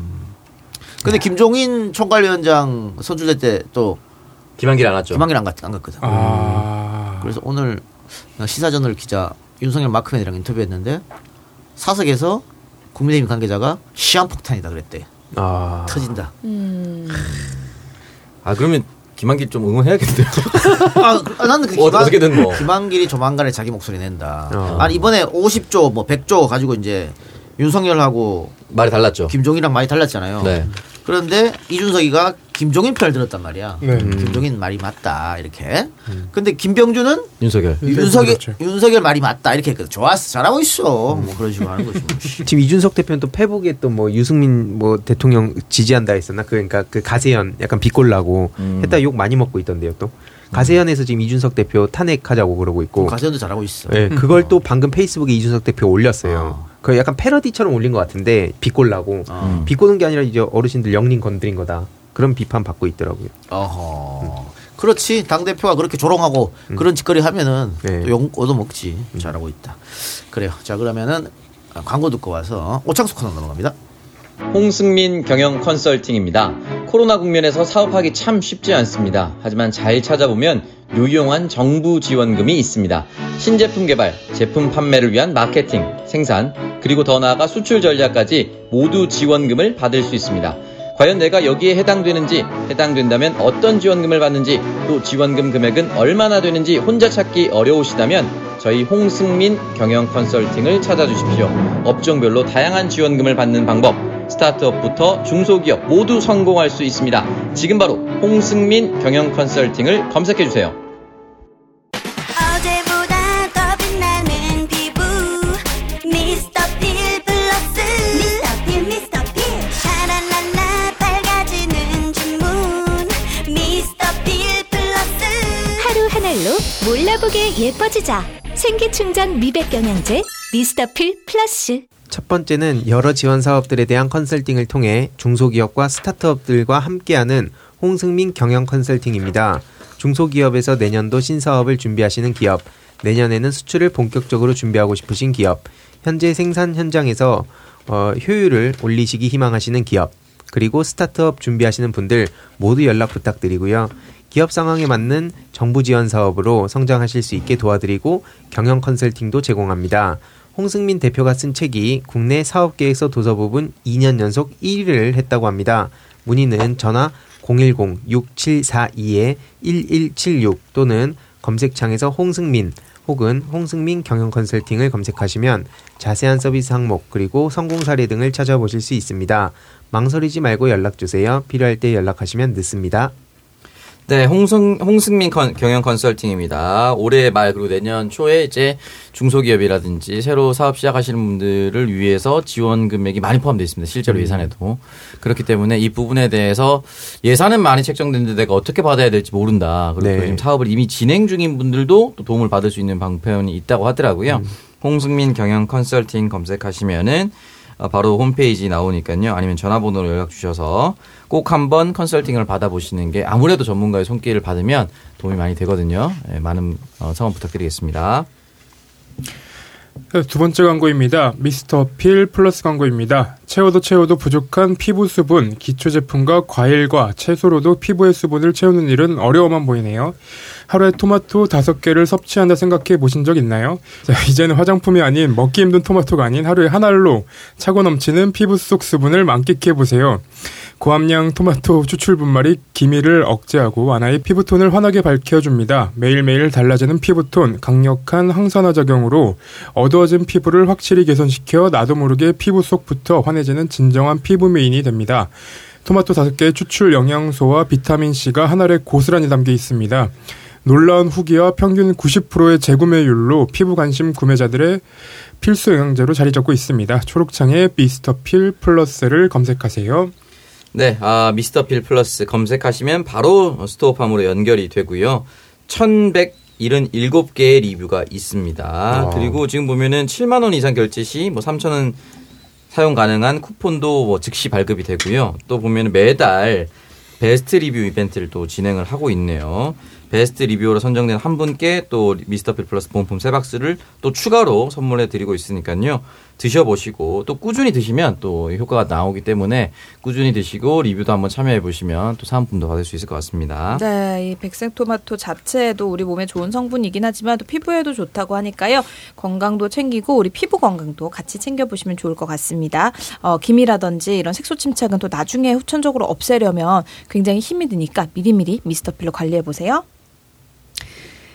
근데 김종인 총괄위원장 선출될 때또 김한길 안 왔죠. 김한길 안, 갔, 안 갔거든. 아. 그래서 오늘 시사저널 기자 윤석열 마크맨이랑 인터뷰했는데 사석에서 국민의힘 관계자가 시한폭탄이다 그랬대. 아. 터진다. 아 그러면 김한길 좀 응원해야겠네요. <laughs> 아, 나는 그 어, 어떻게든 뭐. 김한길이 조만간에 자기 목소리 낸다. 어. 아니 이번에 50조 뭐 100조 가지고 이제 윤석열하고 말이 달랐죠. 김종인이랑 많이 달랐잖아요. 네. 그런데 이준석이가 김종인 편을 들었단 말이야. 네. 음. 김종인 말이 맞다 이렇게. 근데 김병준은 윤석열. 윤석열 그렇죠. 윤석열 말이 맞다 이렇게 했거든. 좋았어 잘하고 있어. 뭐 그런 식으로 하는 거지. 뭐. <laughs> 지금 이준석 대표는 또 페북에 또 뭐 유승민 뭐 대통령 지지한다 했었나? 그 그러니까 그 가세현 약간 비꼴라고 음. 했다 욕 많이 먹고 있던데요 또. 가세현에서 지금 이준석 대표 탄핵하자고 그러고 있고. 가세현도 잘하고 있어. 예, 그걸 또 방금 페이스북에 이준석 대표 올렸어요. 그 약간 패러디처럼 올린 것 같은데 비꼴라고. 어. 비꼬는 게 아니라 이제 어르신들 영린 건드린 거다. 그런 비판 받고 있더라고요. 어허. 그렇지. 당 대표가 그렇게 조롱하고 그런 짓거리 하면은 또욕 얻어먹지. 잘하고 있다. 그래요. 자 그러면은 광고 듣고 와서 오창수 코너 넘어갑니다. 홍승민 경영 컨설팅입니다. 코로나 국면에서 사업하기 참 쉽지 않습니다. 하지만 잘 찾아보면 유용한 정부 지원금이 있습니다. 신제품 개발, 제품 판매를 위한 마케팅, 생산, 그리고 더 나아가 수출 전략까지 모두 지원금을 받을 수 있습니다. 과연 내가 여기에 해당되는지, 해당된다면 어떤 지원금을 받는지, 또 지원금 금액은 얼마나 되는지 혼자 찾기 어려우시다면 저희 홍승민 경영 컨설팅을 찾아주십시오. 업종별로 다양한 지원금을 받는 방법, 스타트업부터 중소기업 모두 성공할 수 있습니다. 지금 바로 홍승민 경영 컨설팅을 검색해 주세요. 어제보다 더 빛나는 피부 미스터 필 플러스 미스터 필 미스터 필 샤랄랄라 밝아지는 주문 미스터 필 플러스 하루 한 알로 몰라보게 예뻐지자. 생기충전 미백 영양제 미스터필 플러스. 첫 번째는 여러 지원 사업들에 대한 컨설팅을 통해 중소기업과 스타트업들과 함께하는 홍승민 경영 컨설팅입니다. 중소기업에서 내년도 신사업을 준비하시는 기업, 내년에는 수출을 본격적으로 준비하고 싶으신 기업, 현재 생산 현장에서 어, 효율을 올리시기 희망하시는 기업, 그리고 스타트업 준비하시는 분들 모두 연락 부탁드리고요. 기업 상황에 맞는 정부 지원 사업으로 성장하실 수 있게 도와드리고 경영 컨설팅도 제공합니다. 홍승민 대표가 쓴 책이 국내 사업계획서 도서 부분 2년 연속 1위를 했다고 합니다. 문의는 전화 010-6742-1176 또는 검색창에서 홍승민 혹은 홍승민 경영 컨설팅을 검색하시면 자세한 서비스 항목 그리고 성공 사례 등을 찾아보실 수 있습니다. 망설이지 말고 연락 주세요. 필요할 때 연락하시면 늦습니다. 네, 홍승, 홍승민 컨- 경영 컨설팅입니다. 올해 말 그리고 내년 초에 이제 중소기업이라든지 새로 사업 시작하시는 분들을 위해서 지원 금액이 많이 포함되어 있습니다. 실제로 음. 예산에도. 그렇기 때문에 이 부분에 대해서 예산은 많이 책정됐는데 내가 어떻게 받아야 될지 모른다. 그리고 네. 지금 사업을 이미 진행 중인 분들도 또 도움을 받을 수 있는 방편이 있다고 하더라고요. 홍승민 경영 컨설팅 검색하시면은 어, 바로 홈페이지 나오니까요. 아니면 전화번호로 연락 주셔서 꼭 한번 컨설팅을 받아보시는 게 아무래도 전문가의 손길을 받으면 도움이 많이 되거든요. 예, 많은 어, 성원 부탁드리겠습니다. 네, 두 번째 광고입니다. 미스터 필 플러스 광고입니다. 채워도 채워도 부족한 피부 수분, 기초 제품과 과일과 채소로도 피부의 수분을 채우는 일은 어려워만 보이네요. 하루에 토마토 다섯 개를 섭취한다 생각해 보신 적 있나요? 자, <laughs> 이제는 화장품이 아닌 먹기 힘든 토마토가 아닌 하루에 한 알로 차고 넘치는 피부 속 수분을 만끽해 보세요. 고함량 토마토 추출 분말이 기미를 억제하고 완화의 피부톤을 환하게 밝혀줍니다. 매일매일 달라지는 피부톤, 강력한 항산화 작용으로 어두워진 피부를 확실히 개선시켜 나도 모르게 피부 속부터 환해지는 진정한 피부 미인이 됩니다. 토마토 5개의 추출 영양소와 비타민C가 한 알에 고스란히 담겨 있습니다. 놀라운 후기와 평균 90%의 재구매율로 피부 관심 구매자들의 필수 영양제로 자리 잡고 있습니다. 초록창에 미스터 필 플러스를 검색하세요. 네, 아, 미스터 필 플러스 검색하시면 바로 스토어팜으로 연결이 되고요. 77개의 리뷰가 있습니다. 와. 그리고 지금 보면은 7만 원 이상 결제 시 뭐 3천 원 사용 가능한 쿠폰도 뭐 즉시 발급이 되고요. 또 보면 매달 베스트 리뷰 이벤트를 또 진행을 하고 있네요. 베스트 리뷰어로 선정된 한 분께 또 미스터 필 플러스 본품 세 박스를 또 추가로 선물해 드리고 있으니까요. 드셔보시고 또 꾸준히 드시면 또 효과가 나오기 때문에 꾸준히 드시고 리뷰도 한번 참여해 보시면 또 사은품도 받을 수 있을 것 같습니다. 네, 이 백색 토마토 자체도 우리 몸에 좋은 성분이긴 하지만 또 피부에도 좋다고 하니까요. 건강도 챙기고 우리 피부 건강도 같이 챙겨 보시면 좋을 것 같습니다. 어, 김이라든지 이런 색소 침착은 또 나중에 후천적으로 없애려면 굉장히 힘이 드니까 미리미리 미스터 필로 관리해 보세요.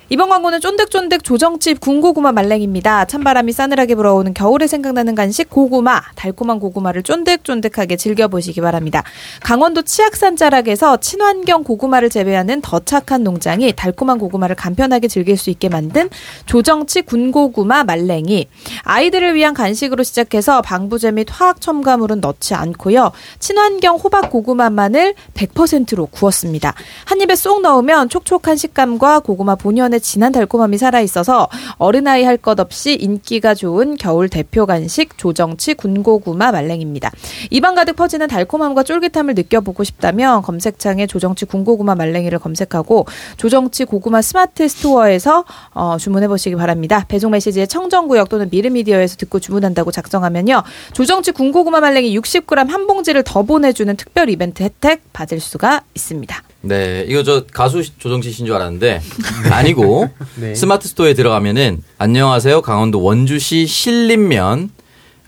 이번 광고는 쫀득쫀득 조정칩 군고구마 말랭입니다. 찬바람이 싸늘하게 불어오는 겨울에 생각나는 간식 고구마, 달콤한 고구마를 쫀득쫀득하게 즐겨보시기 바랍니다. 강원도 치악산 자락에서 친환경 고구마를 재배하는 더 착한 농장이 달콤한 고구마를 간편하게 즐길 수 있게 만든 조정치 군고구마 말랭이. 아이들을 위한 간식으로 시작해서 방부제 및 화학 첨가물은 넣지 않고요. 친환경 호박 고구마만을 100%로 구웠습니다. 한 입에 쏙 넣으면 촉촉한 식감과 고구마 본연 의 진한 달콤함이 살아있어서 어린아이 할 것 없이 인기가 좋은 겨울 대표 간식 조정치 군고구마 말랭입니다. 입안 가득 퍼지는 달콤함과 쫄깃함을 느껴보고 싶다면 검색창에 조정치 군고구마 말랭이를 검색하고 조정치 고구마 스마트 스토어에서 어, 주문해 보시기 바랍니다. 배송 메시지에 청정구역 또는 미르미디어에서 듣고 주문한다고 작성하면요. 조정치 군고구마 말랭이 60g 한 봉지를 더 보내주는 특별 이벤트 혜택 받을 수가 있습니다. 네, 이거 저 가수 조정치 씨인 줄 알았는데 <laughs> 아니고 네. 스마트 스토어에 들어가면은 안녕하세요 강원도 원주시 신림면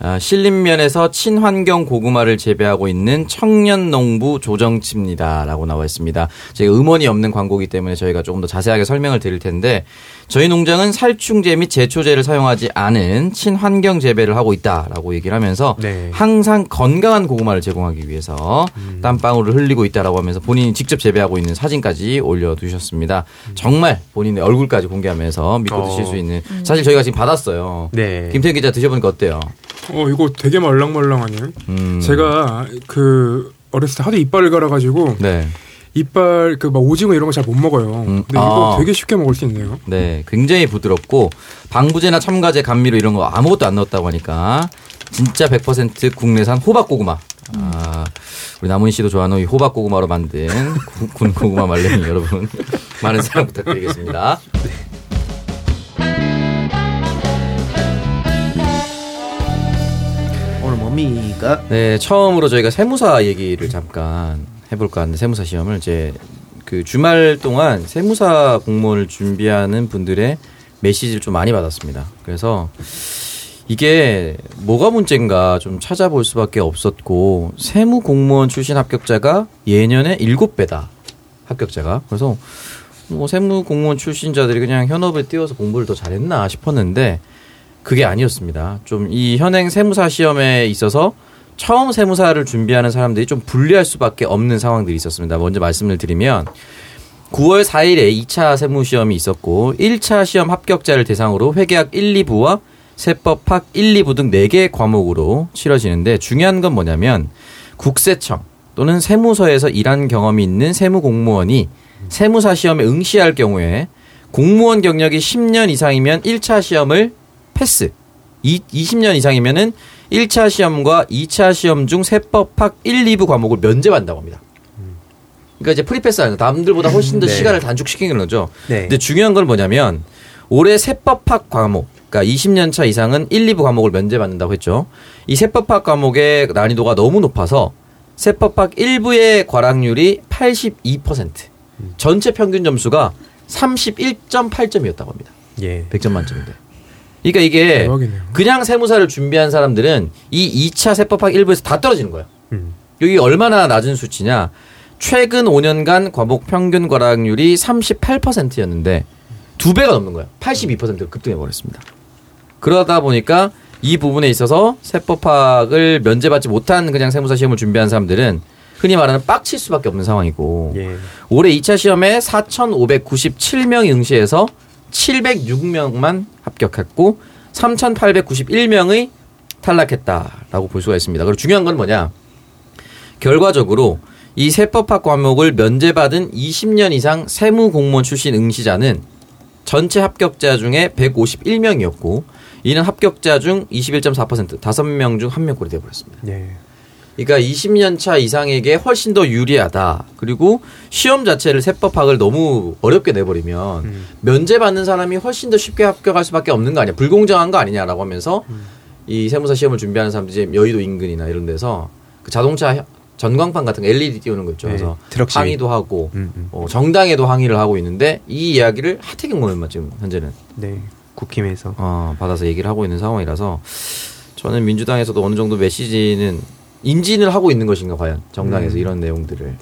아, 신림면에서 친환경 고구마를 재배하고 있는 청년농부 조정치입니다라고 나와 있습니다. 저희가 음원이 없는 광고이기 때문에 저희가 조금 더 자세하게 설명을 드릴 텐데 저희 농장은 살충제 및 제초제를 사용하지 않은 친환경 재배를 하고 있다라고 얘기를 하면서 네. 항상 건강한 고구마를 제공하기 위해서 땀방울을 흘리고 있다라고 하면서 본인이 직접 재배하고 있는 사진까지 올려두셨습니다. 정말 본인의 얼굴까지 공개하면서 믿고 어. 드실 수 있는 사실 저희가 지금 받았어요. 네. 김태현 기자 드셔보니까 어때요? 어 이거 되게 말랑말랑하네요. 음. 제가 그 어렸을 때 하도 이빨을 갈아가지고 네. 이빨 그 막 오징어 이런 거 잘 못 먹어요. 근데 이거 아. 되게 쉽게 먹을 수 있네요. 네, 굉장히 부드럽고 방부제나 첨가제, 감미료 이런 거 아무것도 안 넣었다고 하니까 진짜 100% 국내산 호박 고구마. 아, 우리 남훈 씨도 좋아하는 이 호박 고구마로 만든 구- 군 고구마 말랭이 <laughs> 여러분 많은 사랑 부탁드리겠습니다. 오늘 뭡니까? 네, 처음으로 저희가 세무사 얘기를 잠깐 해볼까 하는데 세무사 시험을 이제 그 주말 동안 세무사 공무원을 준비하는 분들의 메시지를 좀 많이 받았습니다. 그래서 이게 뭐가 문제인가 좀 찾아볼 수밖에 없었고 세무 공무원 출신 합격자가 예년에 7배다. 합격자가. 그래서 뭐 세무 공무원 출신자들이 그냥 현업에 뛰어서 공부를 더 잘했나 싶었는데 그게 아니었습니다. 좀 이 현행 세무사 시험에 있어서 처음 세무사를 준비하는 사람들이 좀 불리할 수밖에 없는 상황들이 있었습니다. 먼저 말씀을 드리면 9월 4일에 2차 세무 시험이 있었고 1차 시험 합격자를 대상으로 회계학 1, 2부와 세법학 1, 2부 등 4개 과목으로 치러지는데 중요한 건 뭐냐면 국세청 또는 세무서에서 일한 경험이 있는 세무 공무원이 세무사 시험에 응시할 경우에 공무원 경력이 10년 이상이면 1차 시험을 패스. 이, 20년 이상이면은 1차 시험과 2차 시험 중 세법학 1, 2부 과목을 면제받는다고 합니다. 그러니까 이제 프리패스 하는 남들보다 훨씬 더 네. 시간을 단축시키는 거죠. 네. 근데 중요한 건 뭐냐면 올해 세법학 과목 그러니까 20년 차 이상은 1, 2부 과목을 면제받는다고 했죠. 이 세법학 과목의 난이도가 너무 높아서 세법학 1부의 과락률이 82%. 전체 평균 점수가 31.8점이었다고 합니다. 예. 100점 만점인데. 그러니까 이게 대박이네요. 그냥 세무사를 준비한 사람들은 이 2차 세법학 1부에서 다 떨어지는 거예요. 음. 여기 얼마나 낮은 수치냐? 최근 5년간 과목 평균 과락률이 38%였는데 두 배가 넘는 거예요. 82%로 급등해 버렸습니다. 그러다 보니까 이 부분에 있어서 세법학을 면제받지 못한 그냥 세무사 시험을 준비한 사람들은 흔히 말하는 빡칠 수밖에 없는 상황이고 예. 올해 2차 시험에 4,597명이 응시해서 706명만 합격했고 3,891명의 탈락했다라고 볼 수가 있습니다. 그리고 중요한 건 뭐냐? 결과적으로 이 세법학 과목을 면제받은 20년 이상 세무 공무원 출신 응시자는 전체 합격자 중에 151명이었고 이는 합격자 중 21.4% 5명 중 1명꼴이 되어 버렸습니다. 네. 그러니까 20년 차 이상에게 훨씬 더 유리하다. 그리고 시험 자체를 세법 파악을 너무 어렵게 내버리면 음. 면제 받는 사람이 훨씬 더 쉽게 합격할 수밖에 없는 거 아니야? 불공정한 거 아니냐라고 하면서 음. 이 세무사 시험을 준비하는 사람들이 여의도 인근이나 이런 데서 그 자동차 혀- 전광판 같은 거 LED 띄우는 거 있죠. 네, 그래서 시위. 항의도 하고 음, 음. 어, 정당에도 항의를 하고 있는데 이 이야기를 하태경 의원만 지금 현재는 네. 국힘에서 어, 받아서 얘기를 하고 있는 상황이라서 저는 민주당에서도 어느 정도 메시지는 인진을 하고 있는 것인가 과연 정당에서 음. 이런 내용들을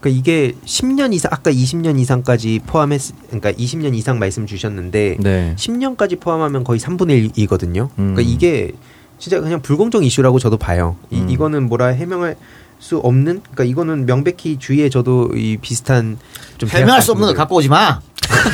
그러니까 이게 10년 이상 아까 20년 이상까지 포함했 그러니까 20년 이상 말씀 주셨는데 네. 10년까지 포함하면 거의 3분의 1이거든요. 음. 그러니까 이게 진짜 그냥 불공정 이슈라고 저도 봐요. 이, 음. 이거는 뭐라 해명할 수 없는 그러니까 이거는 명백히 주위에 저도 이 비슷한 좀 해명할 수 없는 거 대학 갖고 오지 마. <laughs> 아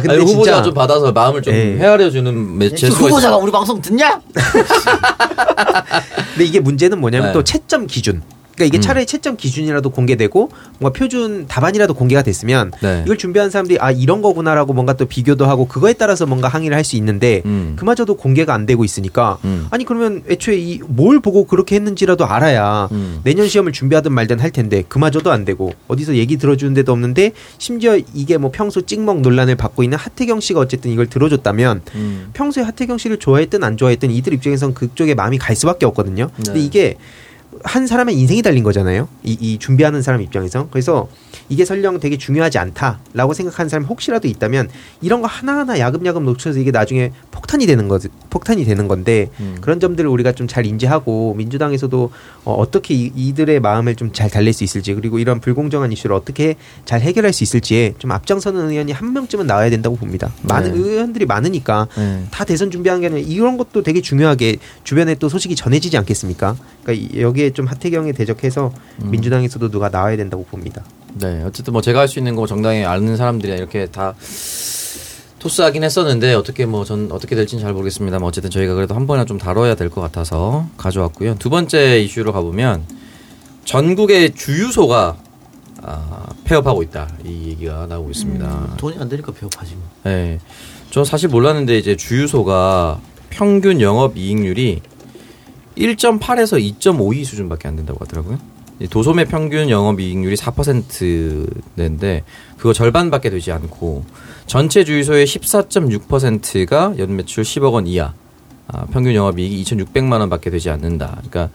근데 아니, 후보자 진짜 좀 받아서 마음을 좀 예. 헤아려 주는 매- 지금 제스처가 후보자가. 우리 방송 듣냐? <laughs> 근데 이게 문제는 뭐냐면 네. 또 채점 기준. 그러니까 이게 음. 차라리 채점 기준이라도 공개되고 뭔가 표준 답안이라도 공개가 됐으면 네. 이걸 준비한 사람들이 아 이런 거구나라고 뭔가 또 비교도 하고 그거에 따라서 뭔가 항의를 할 수 있는데 음. 그마저도 공개가 안 되고 있으니까 음. 아니 그러면 애초에 이 뭘 보고 그렇게 했는지라도 알아야 음. 내년 시험을 준비하든 말든 할 텐데 그마저도 안 되고 어디서 얘기 들어주는 데도 없는데 심지어 이게 뭐 평소 찍먹 논란을 받고 있는 하태경 씨가 어쨌든 이걸 들어줬다면 음. 평소에 하태경 씨를 좋아했든 안 좋아했든 이들 입장에선 그쪽에 마음이 갈 수밖에 없거든요. 근데 네. 이게 한 사람의 인생이 달린 거잖아요. 이, 이 준비하는 사람 입장에서. 그래서 이게 설령 되게 중요하지 않다라고 생각하는 사람이 혹시라도 있다면 이런 거 하나하나 야금야금 놓쳐서 이게 나중에 폭탄이 되는 거 폭탄이 되는 건데 음. 그런 점들을 우리가 좀 잘 인지하고 민주당에서도 어, 어떻게 이, 이들의 마음을 좀 잘 달랠 수 있을지 그리고 이런 불공정한 이슈를 어떻게 잘 해결할 수 있을지에 좀 앞장서는 의원이 한 명쯤은 나와야 된다고 봅니다. 많은 네. 의원들이 많으니까 네. 다 대선 준비하는 게 아니라 이런 것도 되게 중요하게 주변에 또 소식이 전해지지 않겠습니까? 그러니까 이- 여기에 좀 하태경에 대적해서 음. 민주당에서도 누가 나와야 된다고 봅니다. 네, 어쨌든 뭐 제가 할 수 있는 거 정당에 아는 사람들이 이렇게 다 토스하긴 했었는데 어떻게 뭐 전 어떻게 될지는 잘 모르겠습니다만 어쨌든 저희가 그래도 한 번이나 좀 다뤄야 될 것 같아서 가져왔고요. 두 번째 이슈로 가보면 전국의 주유소가 아, 폐업하고 있다 이 얘기가 나오고 있습니다. 돈이 안 되니까 배고파지. 뭐. 네, 저 사실 몰랐는데 이제 주유소가 평균 영업 이익률이 1.8에서 2.52 수준밖에 안 된다고 하더라고요. 이 도소매 평균 영업 이익률이 4%인데 그거 절반밖에 되지 않고 전체 주유소의 14.6%가 연매출 10억 원 이하. 아, 평균 영업 이익이 2,600만 원밖에 되지 않는다. 그러니까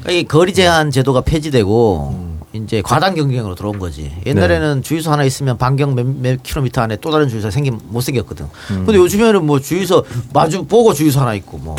그러니까 이 거리 제한 제도가 폐지되고 이제 과당 경쟁으로 들어온 거지. 옛날에는 주유소 하나 있으면 반경 몇, 몇 킬로미터 안에 또 다른 주유소 생긴 못 생겼거든. 근데 요즘에는 뭐 주유소 마주 보고 주유소 하나 있고 뭐.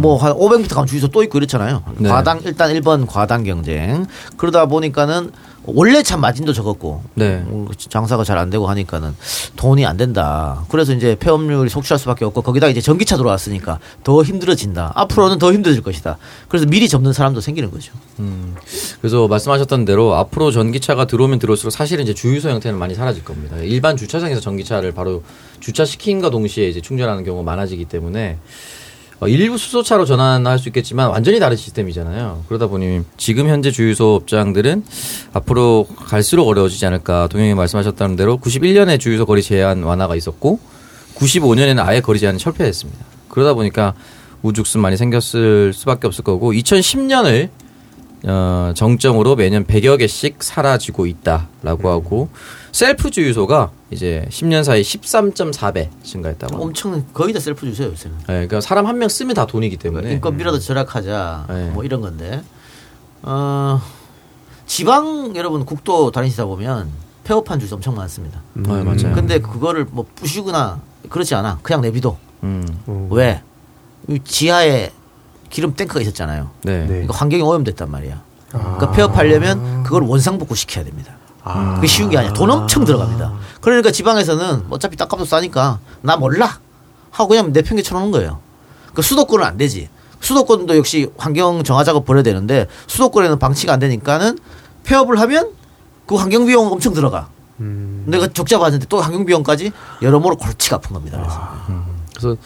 뭐 한 500m 가면 주유소 또 있고 이렇잖아요. 네. 과당 일단 1번 과당 경쟁. 그러다 보니까는 원래 참 마진도 적었고 네. 음, 장사가 잘 안 되고 하니까는 돈이 안 된다. 그래서 이제 폐업률이 속출할 수밖에 없고 거기다 이제 전기차 들어왔으니까 더 힘들어진다. 앞으로는 더 힘들어질 것이다. 그래서 미리 접는 사람도 생기는 거죠. 음. 그래서 말씀하셨던 대로 앞으로 전기차가 들어오면 들어올수록 사실은 이제 주유소 형태는 많이 사라질 겁니다. 일반 주차장에서 전기차를 바로 주차시킨과 동시에 이제 충전하는 경우가 많아지기 때문에 어, 일부 수소차로 전환할 수 있겠지만 완전히 다른 시스템이잖아요. 그러다 보니 지금 현재 주유소 업장들은 앞으로 갈수록 어려워지지 않을까. 동영이 말씀하셨다는 대로 91년에 주유소 거리 제한 완화가 있었고 95년에는 아예 거리 제한이 철폐했습니다. 그러다 보니까 우후죽순 많이 생겼을 수밖에 없을 거고 2010년을 어, 정점으로 매년 100여 개씩 사라지고 있다라고 하고 셀프 주유소가 이제 10년 사이 13.4배 증가했다고. 엄청 거의 다 셀프 주유소예요 요새는. 네, 그러니까 사람 한 명 쓰면 다 돈이기 때문에. 인건비라도 절약하자 네. 뭐 이런 건데 어, 지방 여러분 국도 다니시다 보면 폐업한 주소 엄청 많습니다. 네, 맞아요. 근데 그거를 뭐 부시거나 그렇지 않아. 그냥 내비둬. 음. 왜? 이 지하에 기름 탱크가 있었잖아요. 네. 그러니까 환경이 오염됐단 말이야. 그러니까 폐업하려면 그걸 원상복구 시켜야 됩니다. 그게 쉬운 게 아니야. 돈 엄청 들어갑니다. 그러니까 지방에서는 어차피 땅값도 싸니까 나 몰라 하고 그냥 내팽개 쳐놓는 거예요. 그 수도권은 안 되지. 수도권도 역시 환경 정화 작업 벌여야 되는데 수도권에는 방치가 안 되니까는 폐업을 하면 그 환경 비용 엄청 들어가. 내가 적자 받는데 또 환경 비용까지 여러모로 골치가 아픈 겁니다. 그래서. 그래서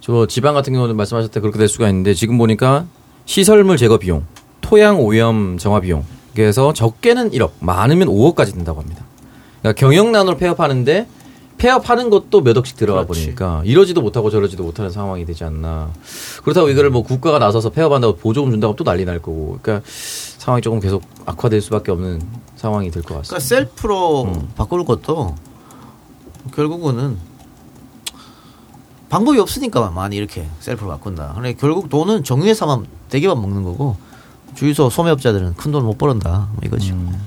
저 지방 같은 경우는 말씀하셨을 때 그렇게 될 수가 있는데 지금 보니까 시설물 제거 비용, 토양 오염 정화 비용 그래서 적게는 1억, 많으면 5억까지 든다고 합니다. 그러니까 경영난으로 폐업하는데 폐업하는 것도 몇 억씩 들어가 그렇지. 보니까 이러지도 못하고 저러지도 못하는 상황이 되지 않나. 그렇다고 이거를 뭐 국가가 나서서 폐업한다고 보조금 준다고 또 난리 날 거고. 그러니까 상황이 조금 계속 악화될 수밖에 없는 상황이 될 것 같습니다. 그러니까 셀프로 음. 바꾸는 것도 결국은 방법이 없으니까 많이 이렇게 셀프로 바꾼다. 근데 결국 돈은 정유회사만 대기만 먹는 거고 주유소 소매업자들은 큰 돈 못 벌었다. 뭐 이거죠. 음.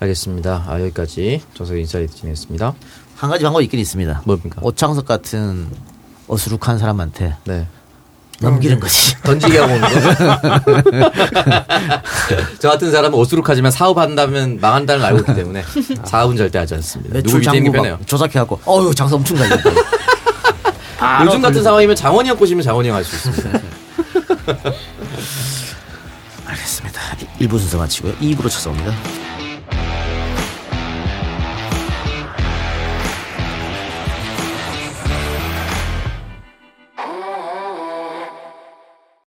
알겠습니다. 아, 여기까지 정석 인사이트 진행했습니다. 한 가지 방법이 있긴 있습니다. 뭡니까? 오창석 같은 어수룩한 사람한테 네. 넘기는 거지. <laughs> 던지게 하고 오는 거. <laughs> 저 같은 사람은 어수룩하지만 사업한다면 망한다는 걸 알고 있기 때문에 사업은 절대 하지 않습니다. 누구 게 편해요. 막 조작해갖고 어유 장사 엄청 잘 됐다. <laughs> 요즘 같은 상황이면 장원이 형 꼬시면 장원이 형 할 수 있습니다. 1부 순서 마치고요. 2부로 찾아옵니다.